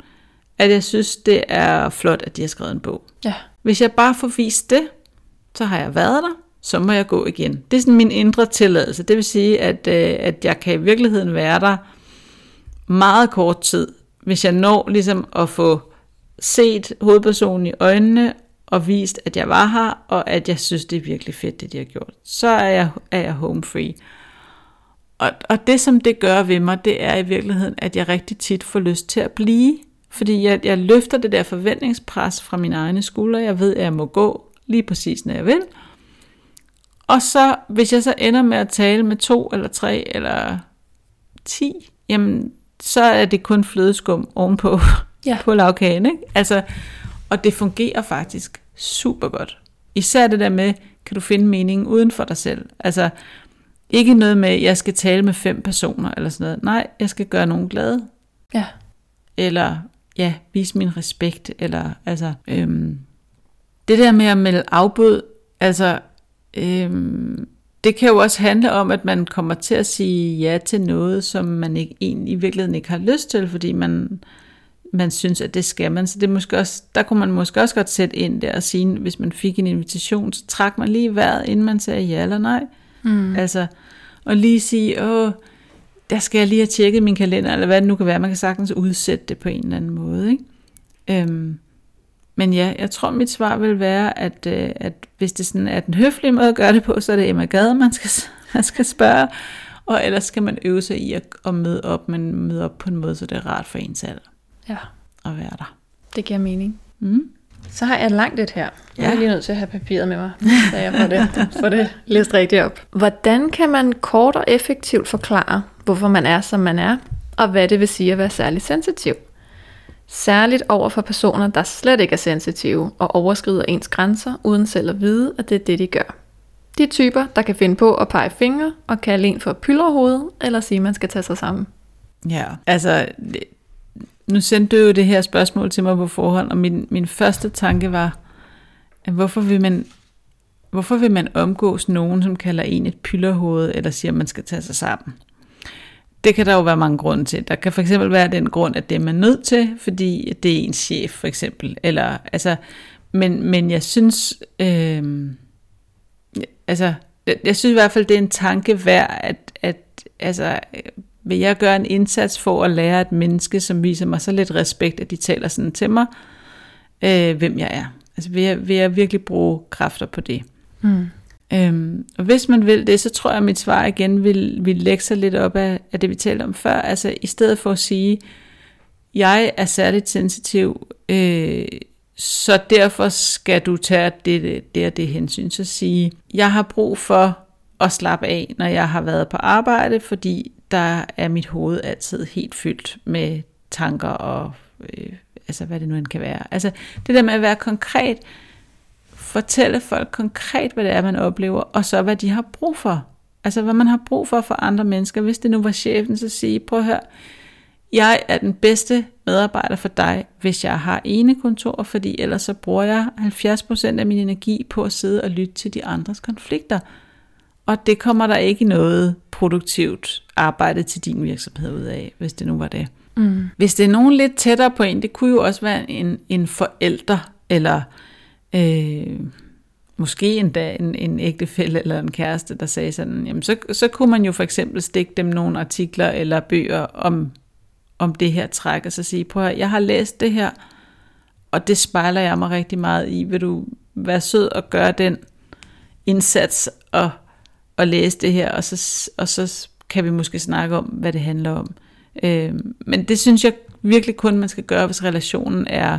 Speaker 2: at jeg synes, det er flot, at de har skrevet en bog.
Speaker 1: Ja.
Speaker 2: Hvis jeg bare får vist det, så har jeg været der, så må jeg gå igen. Det er sådan min indre tilladelse. Det vil sige, at, øh, at jeg kan i virkeligheden være der meget kort tid, hvis jeg når ligesom at få set hovedpersonen i øjnene og vist, at jeg var her, og at jeg synes, det er virkelig fedt, det de har gjort. Så er jeg, er jeg home free. Og, og det, som det gør ved mig, det er i virkeligheden, at jeg rigtig tit får lyst til at blive. Fordi jeg, jeg løfter det der forventningspres fra mine egne skuldre. Jeg ved, at jeg må gå lige præcis, når jeg vil. Og så, hvis jeg så ender med at tale med to eller tre eller ti, jamen, så er det kun flødeskum ovenpå
Speaker 1: Ja.
Speaker 2: på lavkagen, ikke? Altså, og det fungerer faktisk super godt. Især det der med, kan du finde meningen uden for dig selv? Altså, ikke noget med, at jeg skal tale med fem personer eller sådan noget. Nej, jeg skal gøre nogen glade.
Speaker 1: Ja.
Speaker 2: Eller, ja, vise min respekt. Eller, altså, øhm, det der med at melde afbud, altså, øhm, det kan jo også handle om, at man kommer til at sige ja til noget, som man ikke, egentlig i virkeligheden ikke har lyst til, fordi man, man synes, at det skal man. Så det er måske også, der kunne man måske også godt sætte ind der og sige, hvis man fik en invitation, så trak man lige vejret, inden man sagde ja eller nej.
Speaker 1: Mm.
Speaker 2: Altså, og lige sige, åh, der skal jeg lige have tjekket min kalender, eller hvad det nu kan være. Man kan sagtens udsætte det på en eller anden måde. Ikke? Øhm, men ja, jeg tror mit svar vil være, at, øh, at hvis det sådan er den høflige måde at gøre det på, så er det Emma Gade, man skal, man skal spørge. Og ellers skal man øve sig i at, at møde op, men møde op på en måde, så det er rart for en selv
Speaker 1: Ja,
Speaker 2: at være der.
Speaker 1: det giver mening.
Speaker 2: Mm.
Speaker 1: Så har jeg langt et her. Jeg
Speaker 2: Ja.
Speaker 1: er lige nødt til at have papiret med mig, så jeg får det, får det læst rigtigt op. Hvordan kan man kort og effektivt forklare, hvorfor man er, som man er, og hvad det vil sige at være særligt sensitiv? Særligt over for personer, der slet ikke er sensitive og overskrider ens grænser, uden selv at vide, at det er det, de gør. De typer, der kan finde på at pege fingre og kalde en for pylderhoved, eller sige, at man skal tage sig sammen.
Speaker 2: Ja, altså, nu sendte du jo det her spørgsmål til mig på forhånd, og min, min første tanke var, at hvorfor vil man, hvorfor vil man omgås nogen, som kalder en et pylderhoved, eller siger, at man skal tage sig sammen? Det kan der jo være mange grunde til. Der kan for eksempel være den grund, at det er man nødt til, fordi det er ens chef, for eksempel. Eller, altså, men, men jeg synes, øh, altså, jeg, jeg synes i hvert fald, det er en tanke værd, at, at altså, vil jeg gøre en indsats for at lære et menneske, som viser mig så lidt respekt, at de taler sådan til mig, øh, hvem jeg er. Altså vil jeg, vil jeg virkelig bruge kræfter på det.
Speaker 1: Mm.
Speaker 2: Øhm, og hvis man vil det, så tror jeg, at mit svar igen vil, vil lægge sig lidt op af, af det, vi talte om før. Altså i stedet for at sige, jeg er særligt sensitiv, øh, så derfor skal du tage det, det og det hensyn. Så sige, jeg har brug for at slappe af, når jeg har været på arbejde, fordi der er mit hoved altid helt fyldt med tanker og øh, altså hvad det nu end kan være. Altså det der med at være konkret, fortælle folk konkret, hvad det er, man oplever, og så hvad de har brug for. Altså hvad man har brug for for andre mennesker. Hvis det nu var chefen, så sige, prøv at høre, jeg er den bedste medarbejder for dig, hvis jeg har ene kontor, fordi ellers så bruger jeg 70% af min energi på at sidde og lytte til de andres konflikter. Og det kommer der ikke noget produktivt arbejde til din virksomhed ud af, hvis det nu var det.
Speaker 1: Mm.
Speaker 2: Hvis det er nogen lidt tættere på en, det kunne jo også være en, en forælder, eller øh, måske endda en, en ægtefælle eller en kæreste, der sagde sådan, jamen så, så kunne man jo for eksempel stikke dem nogle artikler eller bøger om, om det her træk, og så sige, prøv at jeg har læst det her, og det spejler jeg mig rigtig meget i. Vil du være sød og gøre den indsats og, og læse det her, og så, og så kan vi måske snakke om, hvad det handler om. Øh, men det synes jeg virkelig kun, man skal gøre, hvis relationen er,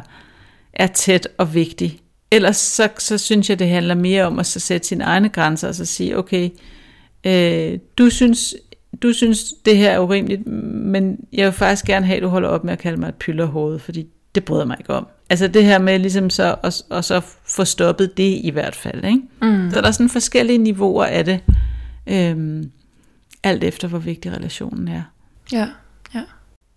Speaker 2: er tæt og vigtig. Ellers så, så synes jeg, det handler mere om at så sætte sine egne grænser og så sige, okay, øh, du, synes, du synes, det her er urimeligt, men jeg vil faktisk gerne have, at du holder op med at kalde mig et pylderhoved, fordi det bryder mig ikke om. Altså det her med ligesom så, og, og så få stoppet det i hvert fald. Ikke?
Speaker 1: Mm.
Speaker 2: Så der er sådan forskellige niveauer af det, øhm, alt efter hvor vigtig relationen er.
Speaker 1: Ja.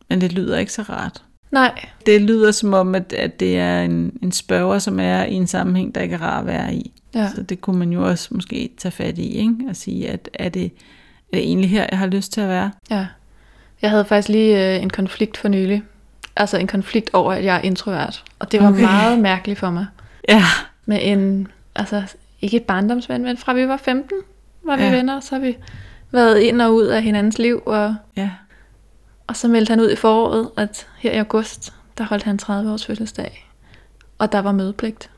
Speaker 2: Men det lyder ikke så rart.
Speaker 1: Nej.
Speaker 2: Det lyder som om, at, at det er en, en spørger, som er i en sammenhæng, der ikke er rar at være i.
Speaker 1: Ja.
Speaker 2: Så det kunne man jo også måske tage fat i, ikke? og sige, at er det, er det egentlig her, jeg har lyst til at være?
Speaker 1: Ja. Jeg havde faktisk lige øh, en konflikt for nylig. Altså en konflikt over, at jeg er introvert. Og det var
Speaker 2: Okay.
Speaker 1: meget mærkeligt for mig.
Speaker 2: Ja,
Speaker 1: Med en, altså ikke et barndomsven, men fra vi var 15 var vi
Speaker 2: ja.
Speaker 1: venner. Så har vi været ind og ud af hinandens liv. Og,
Speaker 2: ja,
Speaker 1: og så meldte han ud i foråret, at her i august, der holdt han 30 års fødselsdag. Og der var mødepligt.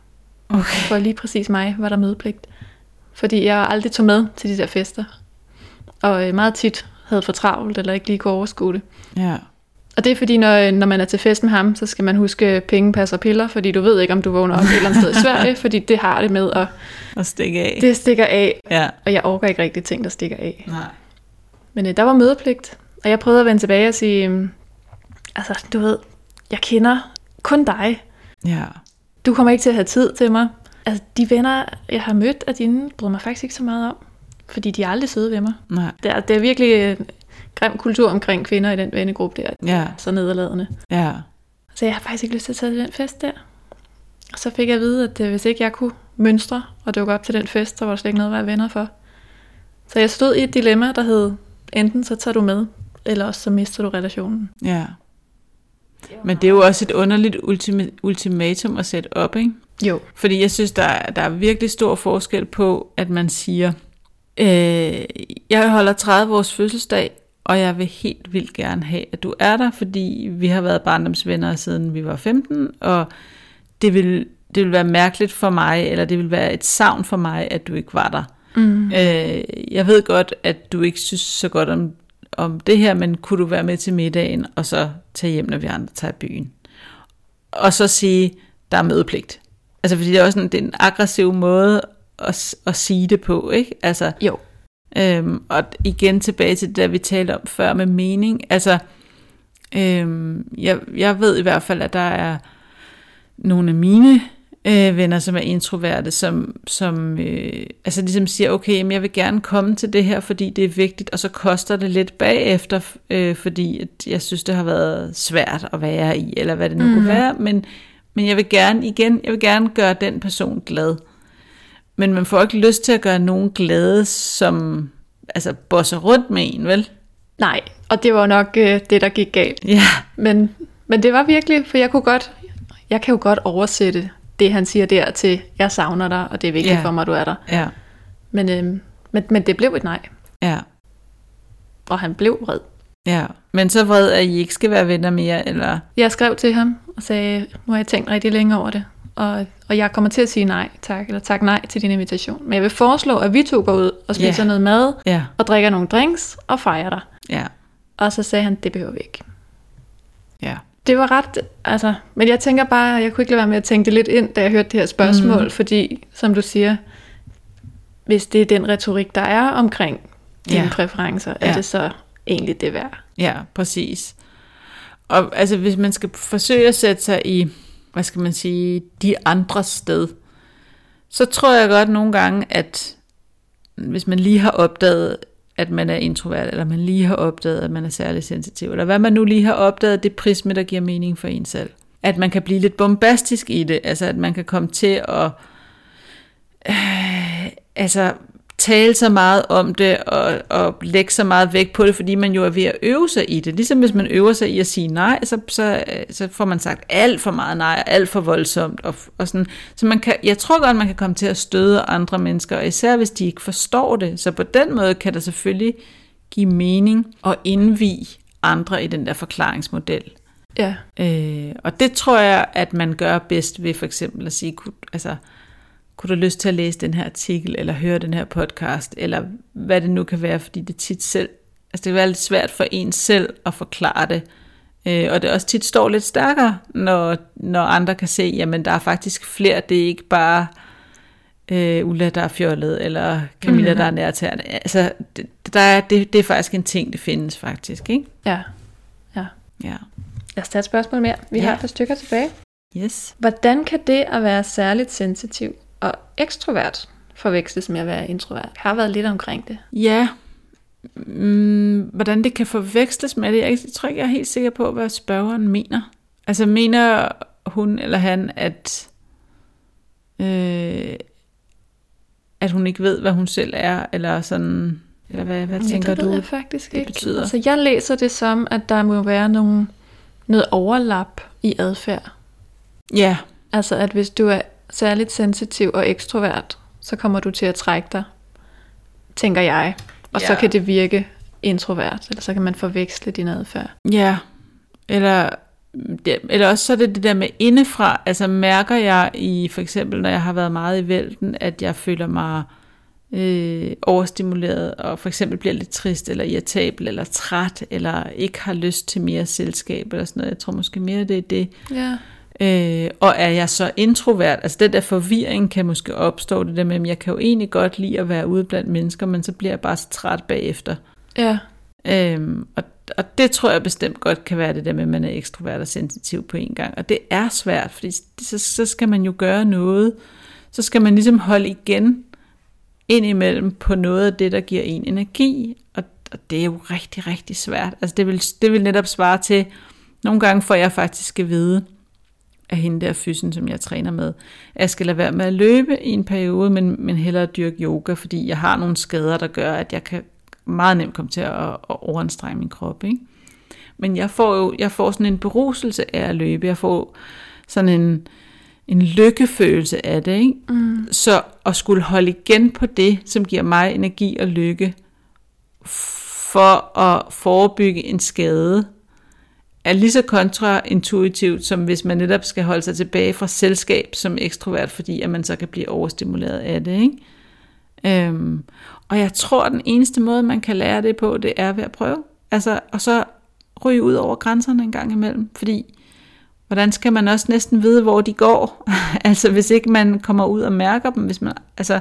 Speaker 2: okay.
Speaker 1: For lige præcis mig var der mødepligt. Fordi jeg aldrig tog med til de der fester. Og øh, meget tit havde for travlt, eller ikke lige kunne overskue det.
Speaker 2: Ja,
Speaker 1: Og det er fordi, når, når man er til fest med ham, så skal man huske penge, pas og piller, fordi du ved ikke, om du vågner op et eller andet sted i Sverige, fordi det har det med, og
Speaker 2: og stikke af.
Speaker 1: det stikker af,
Speaker 2: Ja,
Speaker 1: og jeg orker ikke rigtig ting, der stikker af.
Speaker 2: nej.
Speaker 1: Men øh, der var mødepligt, og jeg prøvede at vende tilbage og sige, øhm, altså du ved, jeg kender kun dig.
Speaker 2: Ja,
Speaker 1: Du kommer ikke til at have tid til mig. Altså de venner, jeg har mødt af dine, bryder mig faktisk ikke så meget om, fordi de er aldrig søde ved mig.
Speaker 2: nej.
Speaker 1: Det er, det er virkelig øh, grim kultur omkring kvinder i den vennegruppe der,
Speaker 2: Ja,
Speaker 1: så nederladende.
Speaker 2: ja,
Speaker 1: Så jeg har faktisk ikke lyst til at tage til den fest der. Og så fik jeg at vide, at øh, hvis ikke jeg kunne mønstre og dukke op til den fest, så var der slet ikke noget at være venner for. Så jeg stod i et dilemma, der hed, enten så tager du med, eller også så mister du relationen.
Speaker 2: ja. Men det er jo også et underligt ultima- ultimatum at sætte op, ikke?
Speaker 1: Jo.
Speaker 2: Fordi jeg synes, der, er- der er virkelig stor forskel på, at man siger, øh, jeg holder 30 års fødselsdag, og jeg vil helt vildt gerne have, at du er der, fordi vi har været barndomsvenner siden vi var 15, og det vil det ville være mærkeligt for mig, eller det ville være et savn for mig, at du ikke var der. Mm. Øh, jeg ved godt, at du ikke synes så godt om, om det her, men kunne du være med til middagen, og så tage hjem, når vi andre tager byen? Og så sige, der er mødepligt. Altså, fordi det er også en, det er en aggressiv måde at, at sige det på, ikke? Altså,
Speaker 1: Jo.
Speaker 2: Øhm, og igen tilbage til det, der vi talte om før med mening. Altså, øhm, jeg, jeg ved i hvert fald, at der er nogle af mine øh, venner, som er introverte, som, som øh, altså ligesom siger, okay, jamen jeg vil gerne komme til det her, fordi det er vigtigt, og så koster det lidt bagefter, øh, fordi at jeg synes, det har været svært at være i, eller hvad det nu mm-hmm. kunne være, men, men jeg vil gerne igen, jeg vil gerne gøre den person glad. Men man får ikke lyst til at gøre nogen glade, som altså bosser rundt med en, vel?
Speaker 1: Nej, og det var nok øh, det, der gik galt.
Speaker 2: Ja,
Speaker 1: Men, men det var virkelig, for jeg kunne godt, jeg kan jo godt oversætte det, han siger der til, jeg savner dig, og det er vigtigt
Speaker 2: Ja.
Speaker 1: for mig, at du er der.
Speaker 2: ja,
Speaker 1: Men, øhm, men, men det blev et nej,
Speaker 2: ja,
Speaker 1: og han blev vred.
Speaker 2: ja. Men så vred, at I ikke skal være venner mere, eller...
Speaker 1: Jeg skrev til ham og sagde, nu har jeg tænkt rigtig længe over det, og, og jeg kommer til at sige nej tak, eller tak nej til din invitation. Men jeg vil foreslå, at vi to går ud og spiser
Speaker 2: Ja.
Speaker 1: noget mad,
Speaker 2: Ja,
Speaker 1: og drikker nogle drinks, og fejrer dig.
Speaker 2: ja,
Speaker 1: Og så sagde han, det behøver vi ikke.
Speaker 2: ja.
Speaker 1: Det var ret, altså, men jeg tænker bare, jeg kunne ikke lade være med at tænke det lidt ind, da jeg hørte det her spørgsmål, mm. fordi, som du siger, hvis det er den retorik, der er omkring dine
Speaker 2: Ja.
Speaker 1: præferencer,
Speaker 2: Ja.
Speaker 1: er det så egentlig det værd?
Speaker 2: Ja, præcis. Og altså, hvis man skal forsøge at sætte sig i, hvad skal man sige, de andres sted, så tror jeg godt nogle gange, at hvis man lige har opdaget, at man er introvert, eller man lige har opdaget, at man er særlig sensitiv, eller hvad man nu lige har opdaget, det prisme, der giver mening for en selv. At man kan blive lidt bombastisk i det, altså at man kan komme til at øh, altså tale så meget om det og, og lægge så meget vægt på det, fordi man jo er ved at øve sig i det. Ligesom hvis man øver sig i at sige nej, så, så, så får man sagt alt for meget nej, og alt for voldsomt. Og, og sådan. Så man kan, jeg tror godt, man kan komme til at støde andre mennesker, og især hvis de ikke forstår det. Så på den måde kan det selvfølgelig give mening og indvige andre i den der forklaringsmodel.
Speaker 1: Ja,
Speaker 2: Øh, og det tror jeg, at man gør bedst ved for eksempel at sige, altså, kunne du lyst til at læse den her artikel, eller høre den her podcast, eller hvad det nu kan være, fordi det tit selv, altså det kan være lidt svært for en selv at forklare det, øh, og det også tit står lidt stærkere, når, når andre kan se, jamen der er faktisk flere, det er ikke bare øh, Ulla, der er fjollet, eller Camilla,
Speaker 1: Mhm.
Speaker 2: der er nærtærende. Altså, det, der er, det, det er faktisk en ting, det findes faktisk, ikke?
Speaker 1: ja, ja.
Speaker 2: Ja.
Speaker 1: Lad os tage et spørgsmål mere. Vi
Speaker 2: Ja.
Speaker 1: har et par stykker tilbage.
Speaker 2: Yes.
Speaker 1: Hvordan kan det at være særligt sensitiv og ekstrovert forveksles med at være introvert? Jeg har været lidt omkring det.
Speaker 2: Ja, mm, hvordan det kan forveksles med det, jeg tror ikke, jeg er helt sikker på, hvad spørgeren mener. Altså mener hun eller han, at, øh, at hun ikke ved, hvad hun selv er, eller sådan, eller hvad, hvad tænker
Speaker 1: det ved
Speaker 2: du?
Speaker 1: jeg faktisk
Speaker 2: det
Speaker 1: ikke.
Speaker 2: betyder?
Speaker 1: Altså, jeg læser det som, at der må være nogle, noget overlap i adfærd.
Speaker 2: Ja,
Speaker 1: Altså, at hvis du er særligt sensitiv og ekstrovert, så kommer du til at trække dig, tænker jeg. Og så
Speaker 2: Ja.
Speaker 1: kan det virke introvert, eller så kan man forveksle din adfærd.
Speaker 2: ja, eller, eller også så er det det der med indefra, altså mærker jeg i, for eksempel når jeg har været meget i vælten, at jeg føler mig øh, overstimuleret, og for eksempel bliver lidt trist, eller irritabel, eller træt, eller ikke har lyst til mere selskab, eller sådan noget. Jeg tror måske mere, det er det.
Speaker 1: Ja.
Speaker 2: Øh, og er jeg så introvert, altså den der forvirring kan måske opstå, det der med, at jeg kan jo egentlig godt lide at være ude blandt mennesker, men så bliver jeg bare så træt bagefter.
Speaker 1: Ja.
Speaker 2: Øhm, og, og det tror jeg bestemt godt kan være det der med, at man er ekstrovert og sensitiv på en gang. Og det er svært, fordi så, så skal man jo gøre noget. Så skal man ligesom holde igen ind imellem på noget af det, der giver en energi. Og, og det er jo rigtig, rigtig svært. Altså det vil, det vil netop svare til, nogle gange får jeg faktisk at vide af hende der fysen, som jeg træner med, at jeg skal lade være med at løbe i en periode, men, men hellere dyrke yoga, fordi jeg har nogle skader, der gør, at jeg kan meget nemt komme til at, at overanstrenge min krop. Ikke? Men jeg får jo jeg får sådan en beruselse af at løbe. Jeg får sådan en, en lykkefølelse af det. Ikke?
Speaker 1: Mm.
Speaker 2: Så at skulle holde igen på det, som giver mig energi og lykke, for at forebygge en skade, er lige så kontraintuitivt, som hvis man netop skal holde sig tilbage fra selskab som ekstrovert, fordi at man så kan blive overstimuleret af det. Ikke? Øhm, og jeg tror, at den eneste måde, man kan lære det på, det er ved at prøve. Altså, og så ryge ud over grænserne en gang imellem, fordi hvordan skal man også næsten vide, hvor de går? altså hvis ikke man kommer ud og mærker dem, hvis man, altså,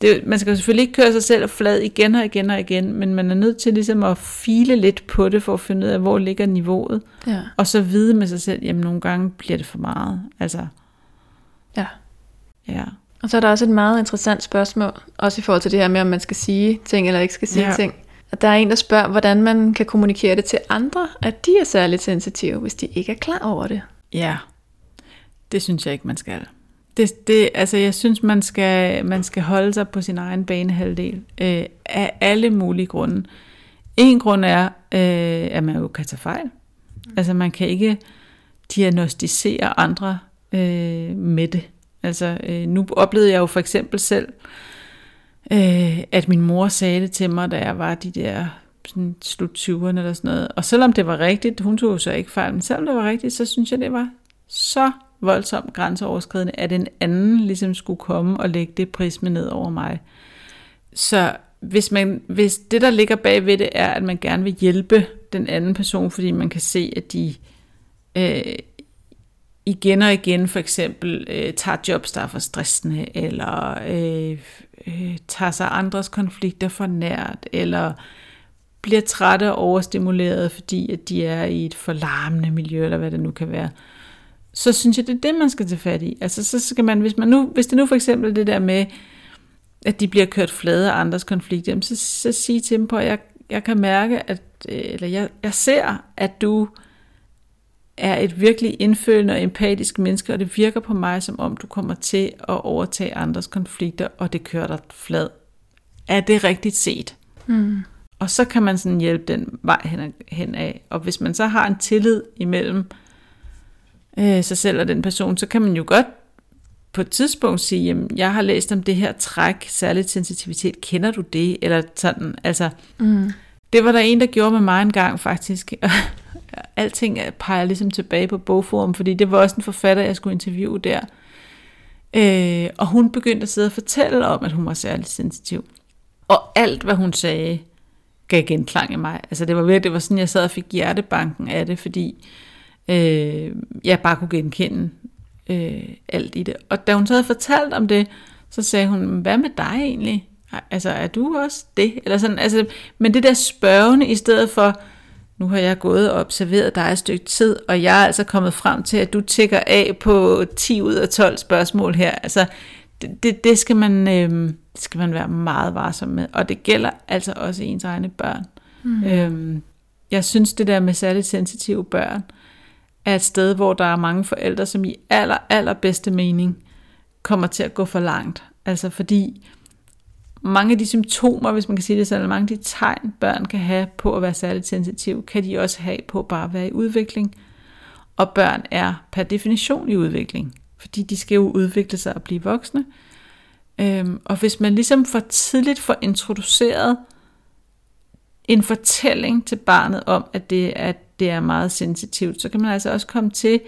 Speaker 2: det, man skal selvfølgelig ikke køre sig selv flad igen og igen og igen, men man er nødt til ligesom at file lidt på det, for at finde ud af, hvor ligger niveauet.
Speaker 1: Ja.
Speaker 2: Og så vide med sig selv, jamen nogle gange bliver det for meget. Altså,
Speaker 1: ja.
Speaker 2: ja.
Speaker 1: Og så er der også et meget interessant spørgsmål, også i forhold til det her med, om man skal sige ting eller ikke skal sige
Speaker 2: Ja.
Speaker 1: ting. Og der er en, der spørger, hvordan man kan kommunikere det til andre, at de er særligt sensitive, hvis de ikke er klar over det.
Speaker 2: Ja, det synes jeg ikke, man skal. Det, det, altså, jeg synes, man skal, man skal holde sig på sin egen banehalvdel øh, af alle mulige grunde. En grund er, øh, at man jo kan tage fejl. Altså, man kan ikke diagnostisere andre øh, med det. Altså, øh, nu oplevede jeg jo for eksempel selv, øh, at min mor sagde det til mig, da jeg var de der sådan slut 20'erne eller sådan noget. Og selvom det var rigtigt, hun tog jo så ikke fejl, men selvom det var rigtigt, så synes jeg, det var så voldsomt grænseoverskridende, at en anden ligesom skulle komme og lægge det prisme ned over mig. Så hvis, man, hvis det, der ligger bag ved det, er, at man gerne vil hjælpe den anden person, fordi man kan se, at de øh, igen og igen for eksempel øh, tager jobs, der er for stressende, eller øh, øh, tager sig andres konflikter for nært, eller bliver trætte og overstimuleret, fordi at de er i et for larmende miljø, eller hvad det nu kan være, så synes jeg, det er det, man skal tage fat i. Altså, så skal man, hvis, man nu, hvis det nu for eksempel det der med, at de bliver kørt flade af andres konflikter, jamen så, så sige til dem på, at jeg, jeg kan mærke, at, øh, eller jeg, jeg ser, at du er et virkelig indfølende og empatisk menneske, og det virker på mig, som om du kommer til at overtage andres konflikter, og det kører dig flad. Er det rigtigt set?
Speaker 1: Mm.
Speaker 2: Og så kan man sådan hjælpe den vej hen, hen af. Og hvis man så har en tillid imellem øh, sig selv og den person, så kan man jo godt på et tidspunkt sige, jamen, jeg har læst om det her træk, særligt sensitivitet, kender du det? Eller sådan, altså,
Speaker 1: Mm.
Speaker 2: det var der en, der gjorde med mig en gang faktisk. Alting peger ligesom tilbage på bogforum, fordi det var også en forfatter, jeg skulle interviewe der. Øh, og hun begyndte at sidde og fortælle om, at hun var særligt sensitiv. Og alt, hvad hun sagde, gav genklang i mig. Altså det var virkelig, det var sådan, jeg sad og fik hjertebanken af det, fordi øh, jeg bare kunne genkende øh, alt i det. Og da hun så havde fortalt om det, så sagde hun, hvad med dig egentlig? Altså, er du også det? Eller sådan, altså, men det der spørgende i stedet for, nu har jeg gået og observeret dig et stykke tid, og jeg er altså kommet frem til, at du tækker af på 10 ud af 12 spørgsmål her. Altså, det, det, det skal, man, øh, skal man være meget varsom med, og det gælder altså også ens egne børn. Mm. Øhm, jeg synes, det der med særligt sensitive børn, er et sted, hvor der er mange forældre, som i aller, aller bedste mening kommer til at gå for langt. Altså fordi mange af de symptomer, hvis man kan sige det sådan, mange af de tegn, børn kan have på at være særligt sensitiv, kan de også have på bare at være i udvikling. Og børn er per definition i udvikling, fordi de skal jo udvikle sig og blive voksne. Øhm, og hvis man ligesom for tidligt får introduceret en fortælling til barnet om, at det, at det er meget sensitivt, så kan man altså også komme til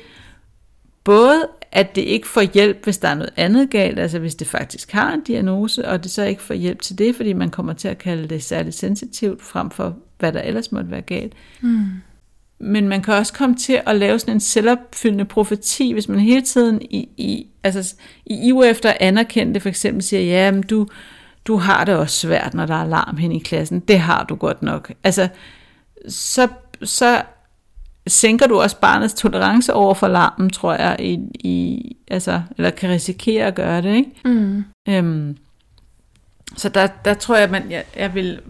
Speaker 2: både, at det ikke får hjælp, hvis der er noget andet galt, altså hvis det faktisk har en diagnose, og det så ikke får hjælp til det, fordi man kommer til at kalde det særligt sensitivt, frem for hvad der ellers måtte være galt.
Speaker 1: Mm.
Speaker 2: Men man kan også komme til at lave sådan en selvopfyldende profeti, hvis man hele tiden i, i, altså, i iver efter at anerkende det, for eksempel siger, ja, men du, du har det også svært, når der er larm hen i klassen. Det har du godt nok. Altså, så, så sænker du også barnets tolerance over for larmen, tror jeg, i, i, altså, eller kan risikere at gøre det. Ikke?
Speaker 1: Mm.
Speaker 2: Øhm, så der, der tror jeg, at man, jeg, jeg vil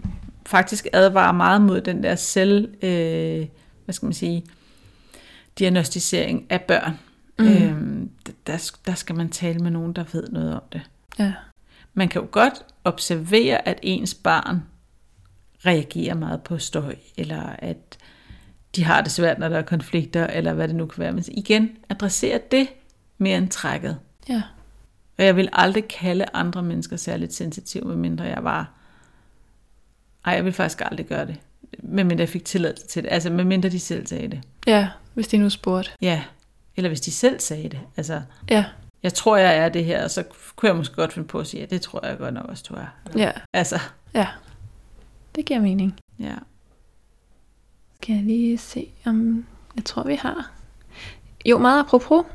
Speaker 2: faktisk advare meget mod den der selv, øh, hvad skal man sige, diagnostisering af børn.
Speaker 1: Mm.
Speaker 2: Øhm, der, der skal man tale med nogen, der ved noget om det.
Speaker 1: Ja.
Speaker 2: Man kan jo godt observere, at ens barn reagerer meget på støj, eller at de har det svært, når der er konflikter, eller hvad det nu kan være. Men igen, adressere det mere end trækket.
Speaker 1: Ja.
Speaker 2: Og jeg vil aldrig kalde andre mennesker særligt sensitive, medmindre jeg var... Ej, jeg vil faktisk aldrig gøre det. medmindre jeg fik tilladelse til det. Altså, medmindre de selv sagde det.
Speaker 1: Ja, hvis de nu spurgte.
Speaker 2: Ja, eller hvis de selv sagde det. Altså,
Speaker 1: Ja,
Speaker 2: jeg tror, jeg er det her, og så kunne jeg måske godt finde på at sige, at det tror jeg godt nok også, du er.
Speaker 1: ja,
Speaker 2: Altså,
Speaker 1: ja. Det giver mening.
Speaker 2: ja.
Speaker 1: Skal jeg lige se, om jeg tror, vi har. Jo, meget apropos,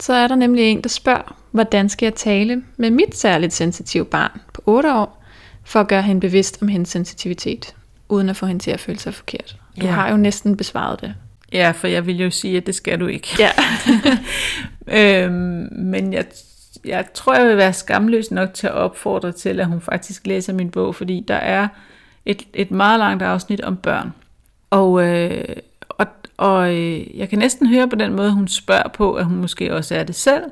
Speaker 1: så er der nemlig en, der spørger, hvordan skal jeg tale med mit særligt sensitive barn på 8 år, for at gøre hende bevidst om hendes sensitivitet, uden at få hende til at føle sig forkert. Du
Speaker 2: Ja.
Speaker 1: har jo næsten besvaret det.
Speaker 2: Ja, for jeg vil jo sige, at det skal du ikke.
Speaker 1: Ja.
Speaker 2: øhm, men jeg, jeg tror, jeg vil være skamløs nok til at opfordre til, at hun faktisk læser min bog, fordi der er et, et meget langt afsnit om børn. Og, øh, og, og øh, jeg kan næsten høre på den måde, hun spørger på, at hun måske også er det selv.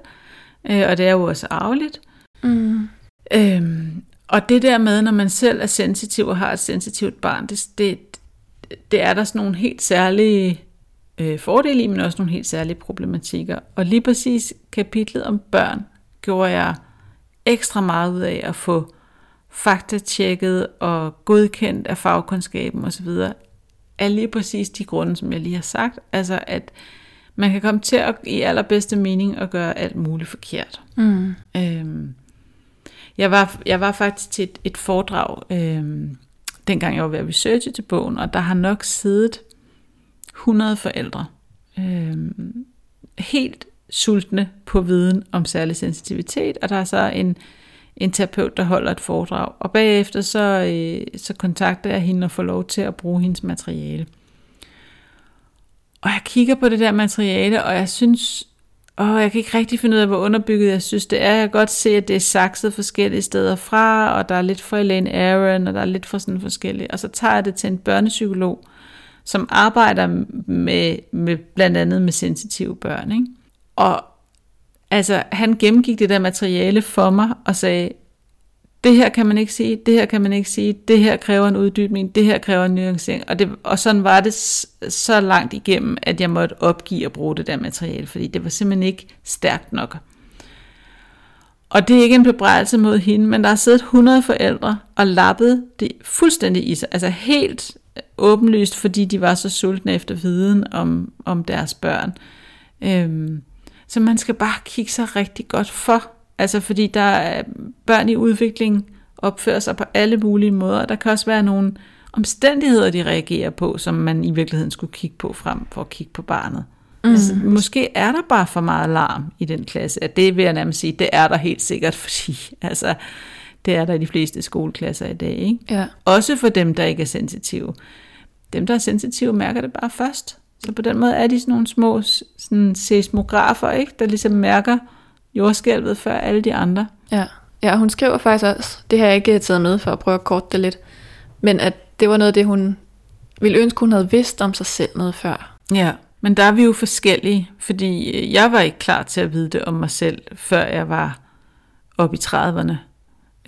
Speaker 2: Øh, og det er jo også arveligt.
Speaker 1: Mm.
Speaker 2: Øhm, og det der med, når man selv er sensitiv og har et sensitivt barn, det, det, det er der sådan nogle helt særlige øh, fordele i, men også nogle helt særlige problematikker. Og lige præcis kapitlet om børn gjorde jeg ekstra meget ud af at få faktatjekket og godkendt af fagkundskaben osv. af lige præcis de grunde, som jeg lige har sagt. Altså at man kan komme til at i allerbedste mening at gøre alt muligt forkert.
Speaker 1: Mm.
Speaker 2: Øhm, jeg, var, jeg var faktisk til et, et foredrag, øhm, dengang jeg var ved at researche til bogen, og der har nok siddet 100 forældre, øhm, helt sultne på viden om særlig sensitivitet, og der er så en, en terapeut, der holder et foredrag. Og bagefter så, øh, så kontakter jeg hende og får lov til at bruge hendes materiale. Og jeg kigger på det der materiale, og jeg synes, åh, jeg kan ikke rigtig finde ud af, hvor underbygget jeg synes, det er. Jeg kan godt se, at det er sakset forskellige steder fra, og der er lidt fra Elaine Aaron, og der er lidt fra sådan forskellige. Og så tager jeg det til en børnepsykolog, som arbejder med, med blandt andet med sensitive børn. Ikke? Og altså, han gennemgik det der materiale for mig og sagde, det her kan man ikke sige, det her kan man ikke sige, det her kræver en uddybning, det her kræver en nuancering. Og, det, og sådan var det så langt igennem, at jeg måtte opgive at bruge det der materiale, fordi det var simpelthen ikke stærkt nok. Og det er ikke en bebrejdelse mod hende, men der har siddet 100 forældre og lappet det fuldstændig i sig. Altså helt øh, åbenlyst, fordi de var så sultne efter viden om, om deres børn. Øhm, så man skal bare kigge sig rigtig godt for. Altså fordi der er børn i udvikling opfører sig på alle mulige måder. Der kan også være nogle omstændigheder, de reagerer på, som man i virkeligheden skulle kigge på frem for at kigge på barnet. Mm. Altså, måske er der bare for meget larm i den klasse. At det vil jeg nærmest sige, det er der helt sikkert, fordi altså, det er der i de fleste skoleklasser i dag. Ikke?
Speaker 1: Ja.
Speaker 2: Også for dem, der ikke er sensitive. Dem, der er sensitive, mærker det bare først. Så på den måde er de sådan nogle små sådan seismografer, ikke? der ligesom mærker jordskælvet før alle de andre.
Speaker 1: Ja. ja, hun skriver faktisk også, det har jeg ikke taget med for at prøve at korte det lidt, men at det var noget af det, hun ville ønske, hun havde vidst om sig selv noget før.
Speaker 2: Ja, men der er vi jo forskellige, fordi øh, jeg var ikke klar til at vide det om mig selv, før jeg var oppe i 30'erne.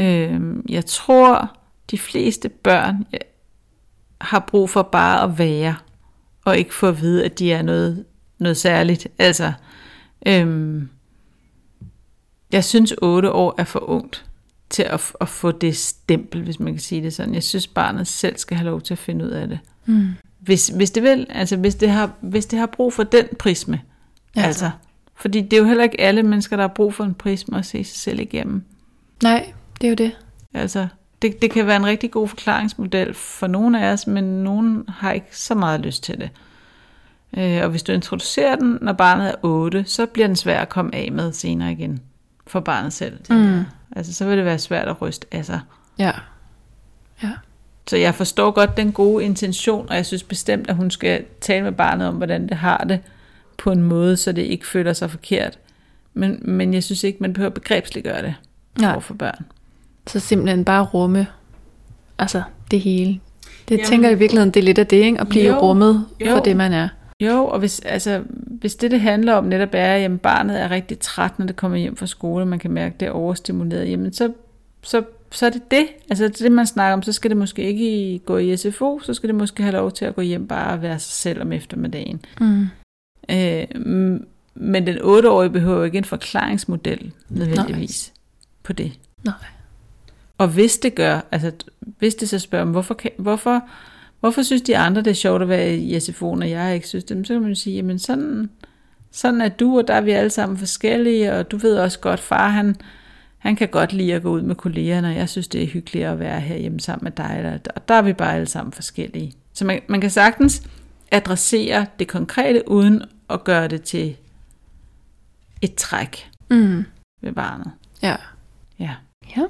Speaker 2: Øhm, jeg tror, de fleste børn øh, har brug for bare at være, og ikke få at vide, at de er noget, noget særligt. Altså, øhm, jeg synes 8 år er for ungt til at, at få det stempel, hvis man kan sige det sådan. Jeg synes, barnet selv skal have lov til at finde ud af det.
Speaker 1: Mm.
Speaker 2: Hvis, hvis det vil, altså hvis det, har, hvis det har brug for den prisme.
Speaker 1: Ja.
Speaker 2: Altså, fordi det er jo heller ikke alle mennesker, der har brug for en prisme at se sig selv igennem.
Speaker 1: Nej, det er jo det.
Speaker 2: Altså, det, det kan være en rigtig god forklaringsmodel for nogle af os, men nogen har ikke så meget lyst til det. Øh, og hvis du introducerer den, når barnet er 8, så bliver den svær at komme af med senere igen. For barnet selv.
Speaker 1: Mm.
Speaker 2: Altså, så vil det være svært at ryste af sig.
Speaker 1: Ja. Ja.
Speaker 2: Så jeg forstår godt den gode intention, og jeg synes bestemt, at hun skal tale med barnet om, hvordan det har det, på en måde, så det ikke føler sig forkert. Men, men jeg synes ikke, man behøver begrebsliggøre det
Speaker 1: Nej.
Speaker 2: over for børn.
Speaker 1: Så simpelthen bare rumme, altså det hele. Det
Speaker 2: Jamen-
Speaker 1: tænker jeg i virkeligheden, det er lidt af det, ikke? At blive
Speaker 2: Jo,
Speaker 1: rummet
Speaker 2: jo.
Speaker 1: for det, man er.
Speaker 2: Jo, og hvis, altså, hvis det, det handler om netop er, at barnet er rigtig træt, når det kommer hjem fra skole, og man kan mærke, at det er overstimuleret, jamen så, så, så er det det. Altså det, man snakker om, så skal det måske ikke gå i SFO, så skal det måske have lov til at gå hjem bare og være sig selv om eftermiddagen.
Speaker 1: Mm.
Speaker 2: Øh, men den 8-årige behøver ikke en forklaringsmodel nødvendigvis på det.
Speaker 1: Nej.
Speaker 2: Og hvis det gør, altså hvis det så spørger, hvorfor, kan, hvorfor, hvorfor synes de andre, det er sjovt at være i SFO'en, og jeg ikke synes det? Så kan man sige, jamen sådan, sådan er du, og der er vi alle sammen forskellige, og du ved også godt, far han, han kan godt lide at gå ud med kollegerne, og jeg synes, det er hyggeligt at være her hjemme sammen med dig, og der er vi bare alle sammen forskellige. Så man, man kan sagtens adressere det konkrete, uden at gøre det til et træk
Speaker 1: Mm.
Speaker 2: ved barnet.
Speaker 1: Ja.
Speaker 2: Ja.
Speaker 1: Ja.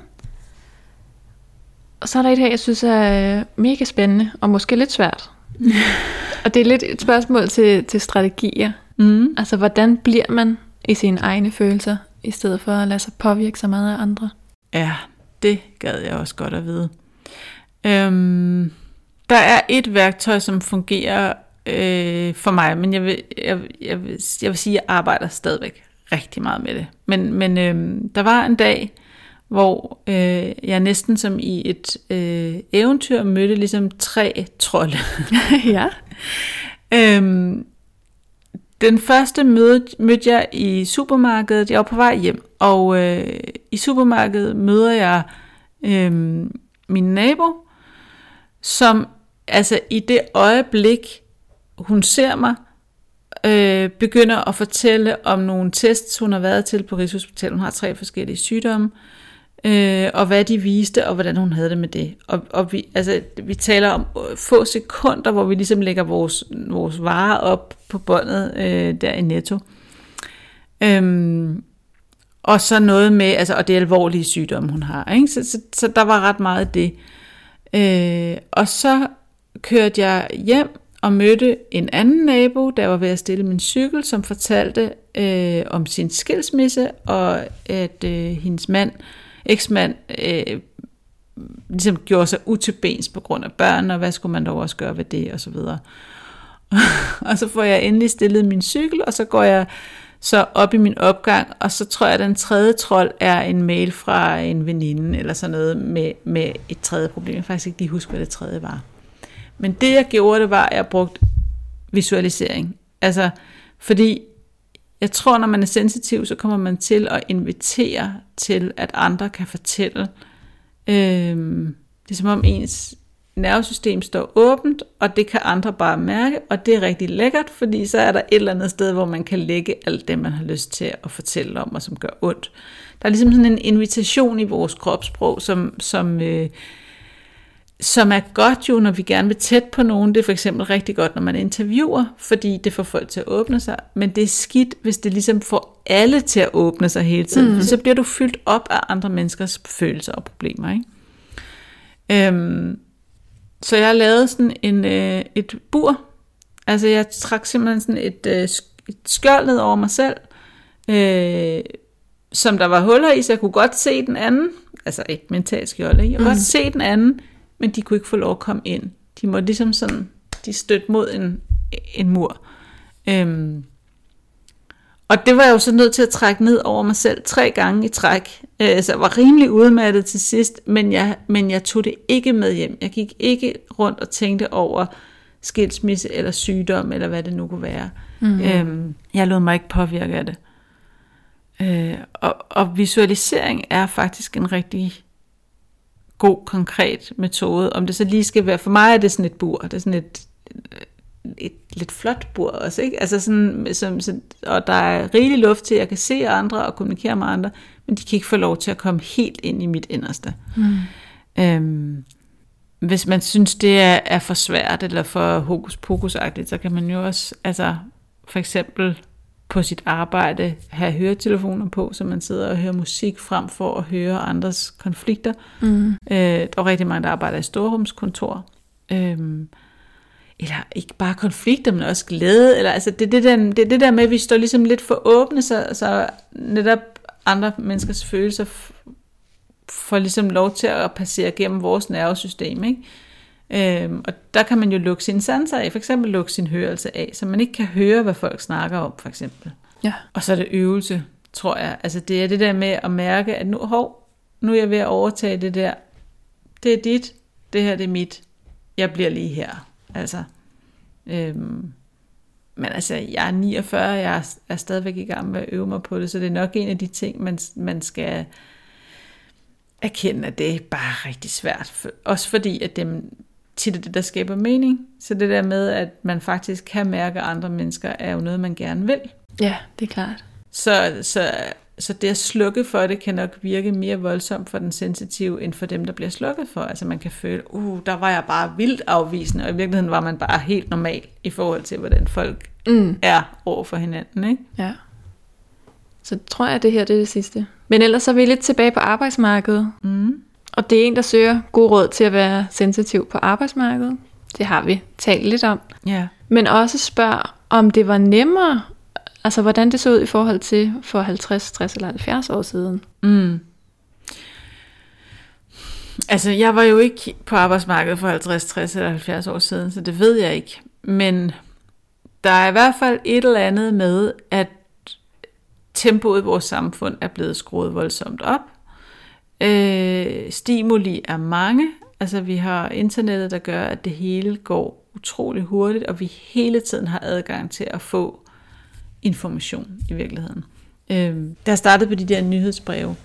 Speaker 1: Og så er der et her, jeg synes er øh, mega spændende, og måske lidt svært. og det er lidt et spørgsmål til, til strategier.
Speaker 2: Mm.
Speaker 1: Altså, hvordan bliver man i sine egne følelser, i stedet for at lade sig påvirke så meget af andre?
Speaker 2: Ja, det gad jeg også godt at vide. Øhm, der er et værktøj, som fungerer øh, for mig, men jeg vil, jeg, jeg, vil, jeg vil sige, at jeg arbejder stadigvæk rigtig meget med det. Men, men øh, der var en dag, hvor øh, jeg næsten som i et øh, eventyr mødte ligesom tre trolde.
Speaker 1: ja.
Speaker 2: Øhm, den første møde, mødte jeg i supermarkedet. Jeg var på vej hjem, og øh, i supermarkedet møder jeg øh, min nabo, som altså i det øjeblik, hun ser mig, øh, begynder at fortælle om nogle tests, hun har været til på Rigshospitalet. Hun har tre forskellige sygdomme, øh, øh, og hvad de viste, og hvordan hun havde det med det. Og, og vi, altså, vi taler om øh, få sekunder, hvor vi ligesom lægger vores, vores varer op på båndet øh, der i Netto. Øhm, og så noget med, altså, og det er alvorlige sygdomme, hun har. Ikke? Så, så, så der var ret meget af det. Øh, og så kørte jeg hjem og mødte en anden nabo, der var ved at stille min cykel, som fortalte øh, om sin skilsmisse, og at øh, hendes mand, eksmand, øh, ligesom gjorde sig utilbens på grund af børn, og hvad skulle man dog også gøre ved det, og så videre. og så får jeg endelig stillet min cykel, og så går jeg så op i min opgang, og så tror jeg, at den tredje trold er en mail fra en veninde, eller sådan noget med, med et tredje problem. Jeg kan faktisk ikke lige huske, hvad det tredje var. Men det jeg gjorde, det var, at jeg brugte visualisering. Altså, fordi jeg tror, når man er sensitiv, så kommer man til at invitere til, at andre kan fortælle. Øhm, det er som om ens nervesystem står åbent, og det kan andre bare mærke, og det er rigtig lækkert, fordi så er der et eller andet sted, hvor man kan lægge alt det, man har lyst til at fortælle om, og som gør ondt. Der er ligesom sådan en invitation i vores kropssprog, som, som, øh, som er godt jo, når vi gerne vil tæt på nogen. Det er for eksempel rigtig godt, når man interviewer, fordi det får folk til at åbne sig. Men det er skidt, hvis det ligesom får alle til at åbne sig hele tiden. Mm. Så bliver du fyldt op af andre menneskers følelser og problemer. Ikke? Øhm, så jeg lavede sådan en, øh, et bur. Altså jeg trak simpelthen sådan et, øh, et skjold ned over mig selv, øh, som der var huller i, så jeg kunne godt se den anden. Altså ikke mentalt skjold, ikke? Jeg kunne mm. godt se den anden, men de kunne ikke få lov at komme ind. De må ligesom sådan, de støtte mod en, en mur. Øhm, og det var jeg jo så nødt til at trække ned over mig selv tre gange i træk. Øh, så jeg var rimelig udmattet til sidst, men jeg, men jeg tog det ikke med hjem. Jeg gik ikke rundt og tænkte over skilsmisse eller sygdom, eller hvad det nu kunne være. Mm-hmm. Øhm, jeg lod mig ikke påvirke af det. Øh, og, og visualisering er faktisk en rigtig god, konkret metode. Om det så lige skal være, for mig er det sådan et bur, det er sådan et, et lidt flot bur også, ikke? Altså sådan, som, så, og der er rigelig luft til, at jeg kan se andre og kommunikere med andre, men de kan ikke få lov til at komme helt ind i mit inderste. Mm. Øhm, hvis man synes, det er, er for svært eller for hokus pokus så kan man jo også, altså for eksempel på sit arbejde have høretelefoner på, så man sidder og hører musik frem for at høre andres konflikter. Mm. Øh, der er rigtig mange, der arbejder i storrumskontor. Øhm, eller ikke bare konflikter, men også glæde. Eller, altså, det, er det, der, det er det der med, at vi står ligesom lidt for åbne, så, så netop andre menneskers følelser får ligesom lov til at passere gennem vores nervesystem. Ikke? Øhm, og der kan man jo lukke sine sanser af, for eksempel lukke sin hørelse af, så man ikke kan høre, hvad folk snakker om, for eksempel.
Speaker 1: Ja.
Speaker 2: Og så er det øvelse, tror jeg. Altså det er det der med at mærke, at nu, hov, nu er jeg ved at overtage det der. Det er dit, det her det er mit. Jeg bliver lige her. Altså, øhm, men altså, jeg er 49, jeg er, er stadigvæk i gang med at øve mig på det, så det er nok en af de ting, man, man skal erkende, at det er bare rigtig svært. Også fordi, at dem, tit er det, der skaber mening. Så det der med, at man faktisk kan mærke andre mennesker, er jo noget, man gerne vil.
Speaker 1: Ja, det er klart.
Speaker 2: Så, så, så det at slukke for det, kan nok virke mere voldsomt for den sensitive, end for dem, der bliver slukket for. Altså man kan føle, uh, der var jeg bare vildt afvisende, og i virkeligheden var man bare helt normal i forhold til, hvordan folk
Speaker 1: Mm.
Speaker 2: er over for hinanden. Ikke?
Speaker 1: Ja. Så tror jeg, at det her det er det sidste. Men ellers så er vi lidt tilbage på arbejdsmarkedet.
Speaker 2: Mm.
Speaker 1: Og det er en, der søger god råd til at være sensitiv på arbejdsmarkedet. Det har vi talt lidt om.
Speaker 2: Ja.
Speaker 1: Men også spørg, om det var nemmere, altså hvordan det så ud i forhold til for 50, 60 eller 70 år siden.
Speaker 2: Mm. Altså, jeg var jo ikke på arbejdsmarkedet for 50, 60 eller 70 år siden, så det ved jeg ikke. Men der er i hvert fald et eller andet med, at tempoet i vores samfund er blevet skruet voldsomt op. Øh, stimuli er mange. Altså, vi har internettet, der gør, at det hele går utrolig hurtigt, og vi hele tiden har adgang til at få information i virkeligheden. Øh, da jeg startede på de der nyhedsbreve,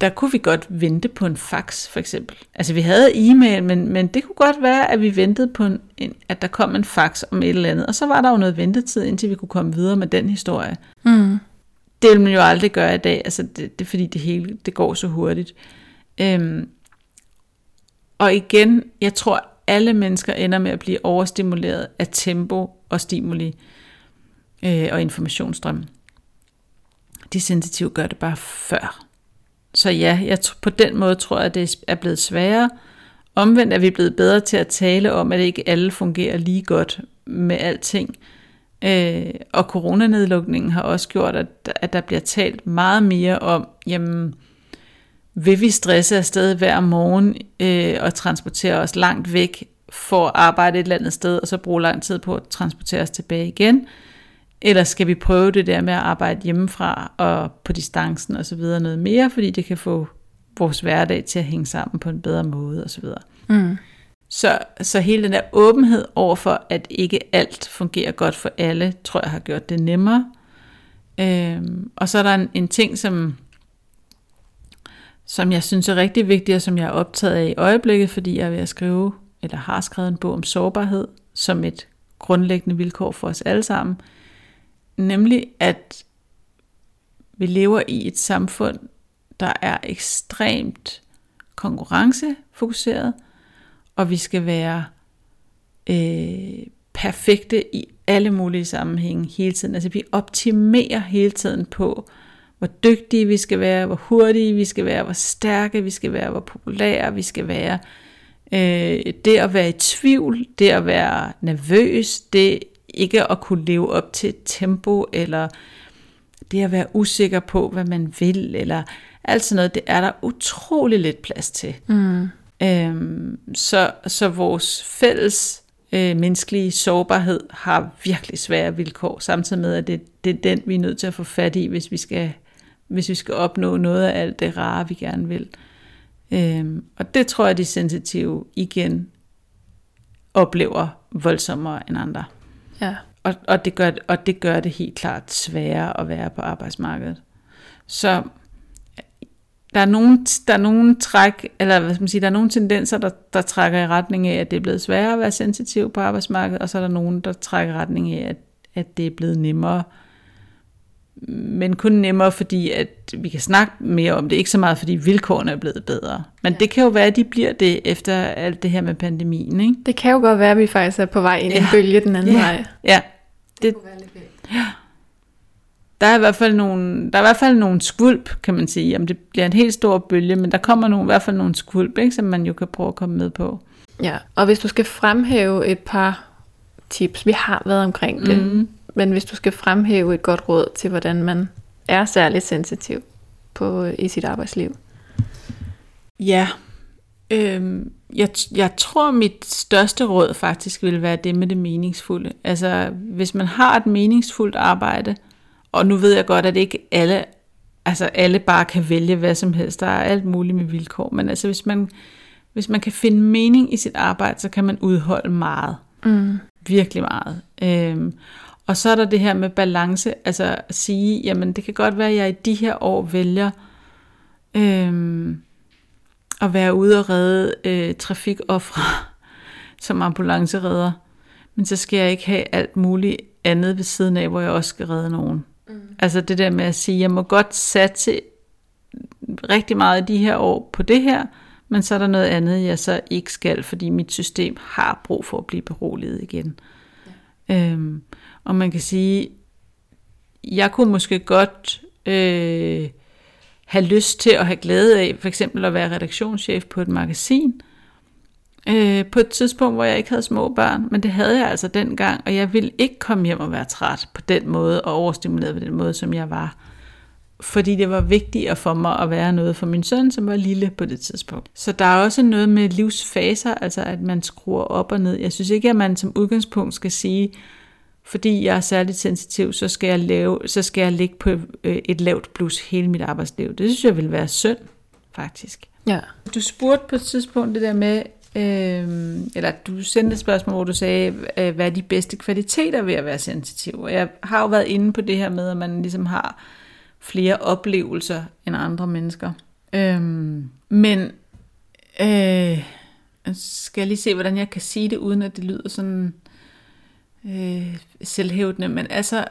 Speaker 2: der kunne vi godt vente på en fax, for eksempel. Altså, vi havde e-mail, men, men det kunne godt være, at vi ventede på, en, en, at der kom en fax om et eller andet, og så var der jo noget ventetid, indtil vi kunne komme videre med den historie.
Speaker 1: Mm.
Speaker 2: Det vil man jo aldrig gøre i dag, altså det, det er fordi det hele det går så hurtigt. Øhm, og igen, jeg tror, alle mennesker ender med at blive overstimuleret af tempo og stimuli øh, og informationsstrøm. De sensitive gør det bare før. Så ja, jeg, på den måde tror jeg, at det er blevet sværere. Omvendt er vi blevet bedre til at tale om, at ikke alle fungerer lige godt med alting. Øh, og coronanedlukningen har også gjort, at, at der bliver talt meget mere om, jamen, vil vi stresse afsted hver morgen øh, og transportere os langt væk for at arbejde et eller andet sted, og så bruge lang tid på at transportere os tilbage igen? Eller skal vi prøve det der med at arbejde hjemmefra og på distancen og så videre noget mere, fordi det kan få vores hverdag til at hænge sammen på en bedre måde og så videre.
Speaker 1: Mm.
Speaker 2: Så, så hele den der åbenhed over for, at ikke alt fungerer godt for alle, tror jeg har gjort det nemmere. Øhm, og så er der en, en ting, som, som jeg synes er rigtig vigtig, og som jeg er optaget af i øjeblikket, fordi jeg er ved at skrive, eller har skrevet en bog om sårbarhed, som et grundlæggende vilkår for os alle sammen. Nemlig, at vi lever i et samfund, der er ekstremt konkurrencefokuseret, og vi skal være øh, perfekte i alle mulige sammenhænge hele tiden. Altså vi optimerer hele tiden på, hvor dygtige vi skal være, hvor hurtige vi skal være, hvor stærke vi skal være, hvor populære vi skal være. Øh, det at være i tvivl, det at være nervøs, det ikke at kunne leve op til et tempo, eller det at være usikker på, hvad man vil, eller alt sådan noget, det er der utrolig lidt plads til.
Speaker 1: Mm.
Speaker 2: Øhm, så, så vores fælles øh, menneskelige sårbarhed har virkelig svære vilkår, samtidig med, at det, det er den, vi er nødt til at få fat i, hvis vi skal, hvis vi skal opnå noget af alt det rare, vi gerne vil. Øhm, og det tror jeg, de sensitive igen oplever voldsommere end andre.
Speaker 1: Ja.
Speaker 2: Og, og, det gør, og det gør det helt klart sværere at være på arbejdsmarkedet. Så der er nogle, der er nogle træk, eller hvad skal man sige, der er nogle tendenser, der, der trækker i retning af, at det er blevet sværere at være sensitiv på arbejdsmarkedet, og så er der nogen, der trækker i retning af, at, at det er blevet nemmere. Men kun nemmere, fordi at vi kan snakke mere om det, ikke så meget, fordi vilkårene er blevet bedre. Men ja. det kan jo være, at de bliver det efter alt det her med pandemien, ikke?
Speaker 1: Det kan jo godt være, at vi faktisk er på vej ind i en
Speaker 2: Ja.
Speaker 1: bølge den anden
Speaker 2: Ja.
Speaker 1: vej.
Speaker 2: Ja, det, der er i hvert fald nogle, der er i hvert fald nogle skvulp, kan man sige. Om det bliver en helt stor bølge, men der kommer nogle, i hvert fald nogle skvulp, ikke, som man jo kan prøve at komme med på.
Speaker 1: Ja, og hvis du skal fremhæve et par tips, vi har været omkring det,
Speaker 2: Mhm.
Speaker 1: men hvis du skal fremhæve et godt råd til, hvordan man er særligt sensitiv på, i sit arbejdsliv.
Speaker 2: Ja, øhm, jeg, jeg tror, mit største råd faktisk vil være det med det meningsfulde. Altså, hvis man har et meningsfuldt arbejde, og nu ved jeg godt, at ikke alle, altså alle bare kan vælge hvad som helst, der er alt muligt med vilkår, men altså hvis man, hvis man kan finde mening i sit arbejde, så kan man udholde meget.
Speaker 1: Mm.
Speaker 2: Virkelig meget. Øhm, og så er der det her med balance, altså at sige, jamen det kan godt være, at jeg i de her år vælger øhm, at være ude og redde øh, trafikoffre som ambulanceredder, men så skal jeg ikke have alt muligt andet ved siden af, hvor jeg også skal redde nogen. Mm. Altså det der med at sige, jeg må godt satse rigtig meget i de her år på det her, men så er der noget andet, jeg så ikke skal, fordi mit system har brug for at blive beroliget igen. Ja. Øhm, og man kan sige, jeg kunne måske godt øh, have lyst til at have glæde af, for eksempel at være redaktionschef på et magasin, øh, på et tidspunkt, hvor jeg ikke havde små børn, men det havde jeg altså dengang, og jeg ville ikke komme hjem og være træt på den måde, og overstimuleret på den måde, som jeg var. Fordi det var vigtigt for mig at være noget for min søn, som var lille på det tidspunkt. Så der er også noget med livsfaser, altså at man skruer op og ned. Jeg synes ikke, at man som udgangspunkt skal sige, fordi jeg er særligt sensitiv, så skal jeg, lave, så skal jeg ligge på øh, et lavt plus hele mit arbejdsliv. Det synes jeg vil være synd, faktisk.
Speaker 1: Ja.
Speaker 2: Du spurgte på et tidspunkt det der med, Øhm, eller du sendte et spørgsmål, hvor du sagde, øh, hvad er de bedste kvaliteter ved at være sensitiv? Og jeg har jo været inde på det her med, at man ligesom har flere oplevelser end andre mennesker. Øhm, men øh, skal jeg lige se, hvordan jeg kan sige det, uden at det lyder sådan øh, selvhævdende, men altså,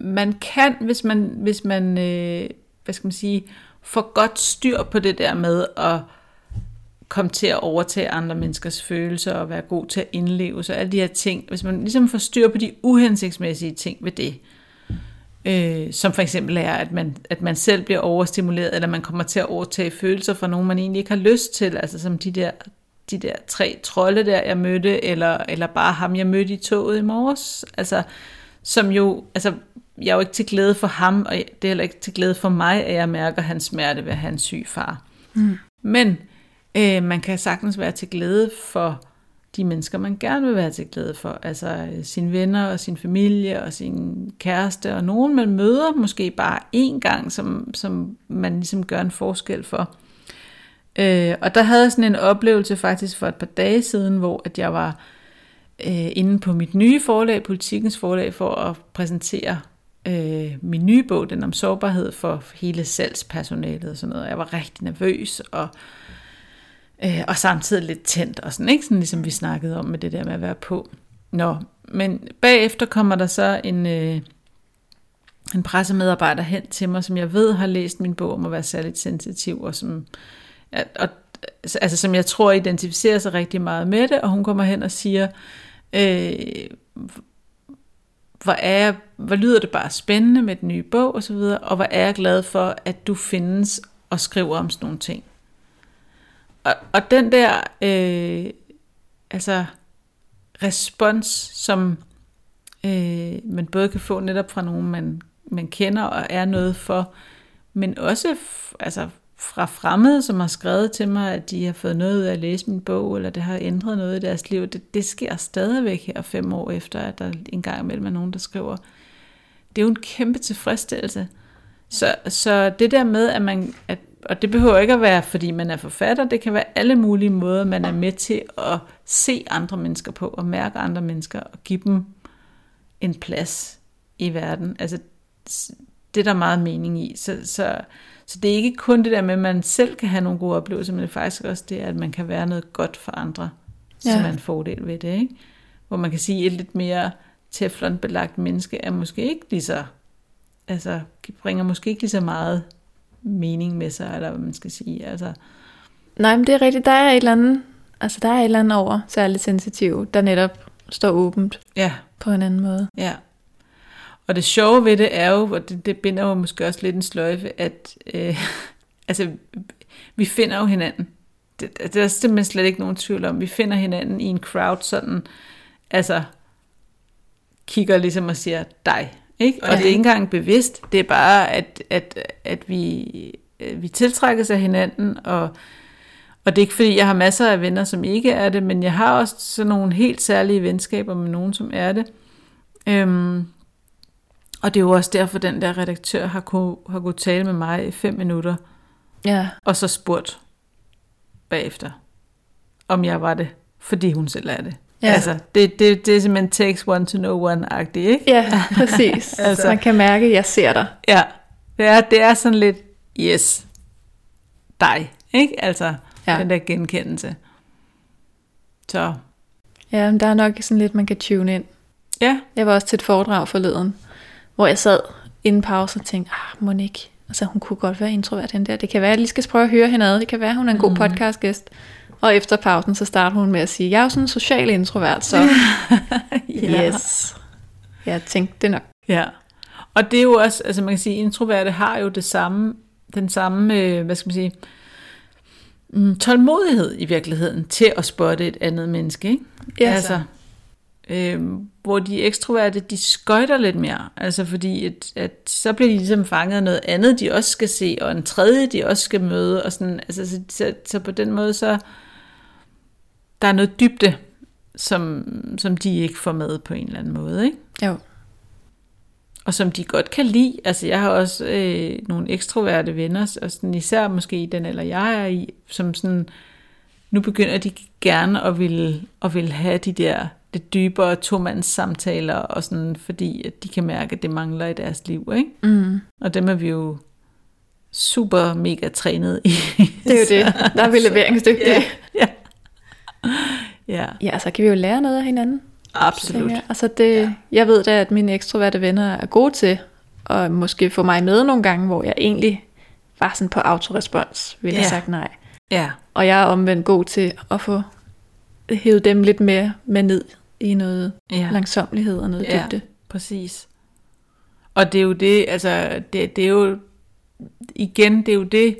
Speaker 2: man kan, hvis man, hvis man øh, hvad skal man sige, får godt styr på det der med at komme til at overtage andre menneskers følelser og være god til at indleve sig, alle de her ting, hvis man ligesom får styr på de uhensigtsmæssige ting ved det, øh, som for eksempel er, at man, at man selv bliver overstimuleret, eller man kommer til at overtage følelser fra nogen, man egentlig ikke har lyst til, altså som de der de der tre trolde der, jeg mødte, eller, eller bare ham, jeg mødte i toget i morges. Altså, som jo, altså, jeg er jo ikke til glæde for ham, og det er heller ikke til glæde for mig, at jeg mærker hans smerte ved at have en syg far. Mm. Men øh, man kan sagtens være til glæde for de mennesker, man gerne vil være til glæde for. Altså øh, sine venner og sin familie og sin kæreste, og nogen man møder måske bare én gang, som, som man ligesom gør en forskel for. Øh, og der havde jeg sådan en oplevelse faktisk for et par dage siden, hvor at jeg var øh, inde på mit nye forlag, Politikens forlag, for at præsentere øh, min nye bog, den om sårbarhed for hele salgspersonalet og sådan noget. Jeg var rigtig nervøs og, øh, øh, og samtidig lidt tændt og sådan, ikke? Sådan ligesom vi snakkede om med det der med at være på. Nå, men bagefter kommer der så en, øh, en pressemedarbejder hen til mig, som jeg ved har læst min bog om at være særligt sensitiv, og som og, altså, altså, som jeg tror identificerer sig rigtig meget med det, og hun kommer hen og siger, øh, hvor, er jeg, hvor lyder det bare spændende med den nye bog osv., og, og hvor er jeg glad for, at du findes og skriver om sådan nogle ting. Og, og den der øh, altså respons, som øh, man både kan få netop fra nogen, man, man kender og er noget for, men også altså fra fremmede, som har skrevet til mig, at de har fået noget ud af at læse min bog, eller det har ændret noget i deres liv. Det, det sker stadigvæk her fem år efter, at der engang imellem er nogen, der skriver. Det er jo en kæmpe tilfredsstillelse. Så, så det der med, at man, at, og det behøver ikke at være, fordi man er forfatter, det kan være alle mulige måder, man er med til at se andre mennesker på, og mærke andre mennesker, og give dem en plads i verden. Altså, det er der meget mening i. Så, så så det er ikke kun det der med, at man selv kan have nogle gode oplevelser, men det er faktisk også det, at man kan være noget godt for andre, ja. som er en fordel ved det. Ikke? Hvor man kan sige, at et lidt mere teflonbelagt menneske er måske ikke lige så, altså bringer måske ikke lige så meget mening med sig, eller hvad man skal sige. Altså.
Speaker 1: Nej, men det er rigtigt. Der er et eller andet, altså der er et eller andet over særligt sensitiv, der netop står åbent
Speaker 2: ja.
Speaker 1: på en anden måde.
Speaker 2: Ja, og det sjove ved det er jo, og det, det binder jo måske også lidt en sløjfe, at øh, altså, vi finder jo hinanden. Det, det er simpelthen slet ikke nogen tvivl om. Vi finder hinanden i en crowd sådan, altså kigger ligesom og siger dig. Ikke? Og det er ikke engang bevidst, det er bare, at, at, at vi, øh, vi tiltrækkes af hinanden, og, og det er ikke fordi, jeg har masser af venner, som ikke er det, men jeg har også sådan nogle helt særlige venskaber med nogen, som er det. Øhm, og det er jo også derfor, den der redaktør har kunne, har kunne tale med mig i fem minutter.
Speaker 1: Ja.
Speaker 2: Og så spurgt bagefter, om jeg var det, fordi hun selv er det. Ja. Altså, det, det, det er simpelthen takes one to know one-agtigt, ikke?
Speaker 1: Ja, præcis. altså, Man kan mærke, at jeg ser dig.
Speaker 2: Ja, det er, det er sådan lidt, yes, dig, ikke? Altså, ja. den der genkendelse. Så
Speaker 1: Ja, men der er nok sådan lidt, man kan tune ind.
Speaker 2: ja,
Speaker 1: Jeg var også til et foredrag forleden, hvor jeg sad inden pause og tænkte, ah, Monique, altså hun kunne godt være introvert, den der. Det kan være, at jeg lige skal prøve at høre hende ad. Det kan være, hun er en god
Speaker 2: Mhm.
Speaker 1: podcastgæst. Og efter pausen, så starter hun med at sige, jeg er jo sådan en social introvert, så
Speaker 2: Ja.
Speaker 1: yes. Jeg tænkte det nok.
Speaker 2: Ja, og det er jo også, altså man kan sige, introverte har jo det samme, den samme, øh, hvad skal man sige, mm, tålmodighed i virkeligheden til at spotte et andet menneske, ikke?
Speaker 1: Ja,
Speaker 2: altså, øh, hvor de ekstroverte, de skøjter lidt mere, altså fordi, at, at så bliver de ligesom fanget af noget andet, de også skal se, og en tredje, de også skal møde, og sådan, altså, så, så, så på den måde, så der er noget dybde, som, som de ikke får med på en eller anden måde, ikke?
Speaker 1: Jo.
Speaker 2: og som de godt kan lide. Altså jeg har også øh, nogle ekstroverte venner, og sådan, især måske i den eller jeg er i, som sådan, nu begynder de gerne at vil, at vil have de der lidt dybere tomands samtaler, og sådan, fordi at de kan mærke, at det mangler i deres liv. Ikke?
Speaker 1: Mm.
Speaker 2: Og dem er vi jo super mega trænet i.
Speaker 1: Det er jo det. Der er vi leveringsdygtige.
Speaker 2: Ja, ja. ja,
Speaker 1: Ja, så kan vi jo lære noget af hinanden.
Speaker 2: absolut.
Speaker 1: jeg. Altså det, ja. Jeg ved da, at mine ekstroverte venner er gode til at måske få mig med nogle gange, hvor jeg egentlig var sådan på autorespons, ville jeg
Speaker 2: Ja.
Speaker 1: sagt nej.
Speaker 2: Ja,
Speaker 1: Og jeg er omvendt god til at få hævet dem lidt mere med ned i noget
Speaker 2: ja.
Speaker 1: langsomlighed og noget
Speaker 2: Ja.
Speaker 1: dybde.
Speaker 2: Præcis. Og det er jo det, altså, det, det er jo, igen, det er jo det,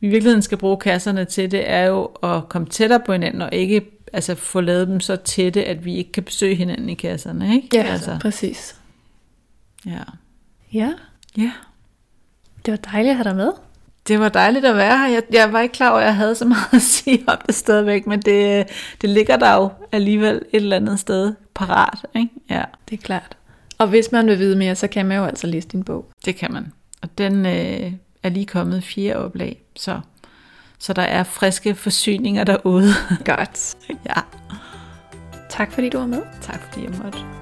Speaker 2: vi i virkeligheden skal bruge kasserne til, det er jo at komme tættere på hinanden, og ikke altså, få lavet dem så tætte, at vi ikke kan besøge hinanden i kasserne, ikke?
Speaker 1: Ja, altså, præcis.
Speaker 2: ja.
Speaker 1: Ja,
Speaker 2: ja.
Speaker 1: det var dejligt at have dig med.
Speaker 2: Det var dejligt at være her. Jeg, jeg var ikke klar over, at jeg havde så meget at sige om det stadigvæk, men det, det ligger der jo alligevel et eller andet sted parat, ikke? Ja.
Speaker 1: Det er klart. Og hvis man vil vide mere, så kan man jo altså læse din bog.
Speaker 2: Det kan man. Og den øh, er lige kommet fire oplag, så, så der er friske forsyninger derude.
Speaker 1: Godt.
Speaker 2: ja,
Speaker 1: Tak fordi du var med.
Speaker 2: tak fordi jeg måtte.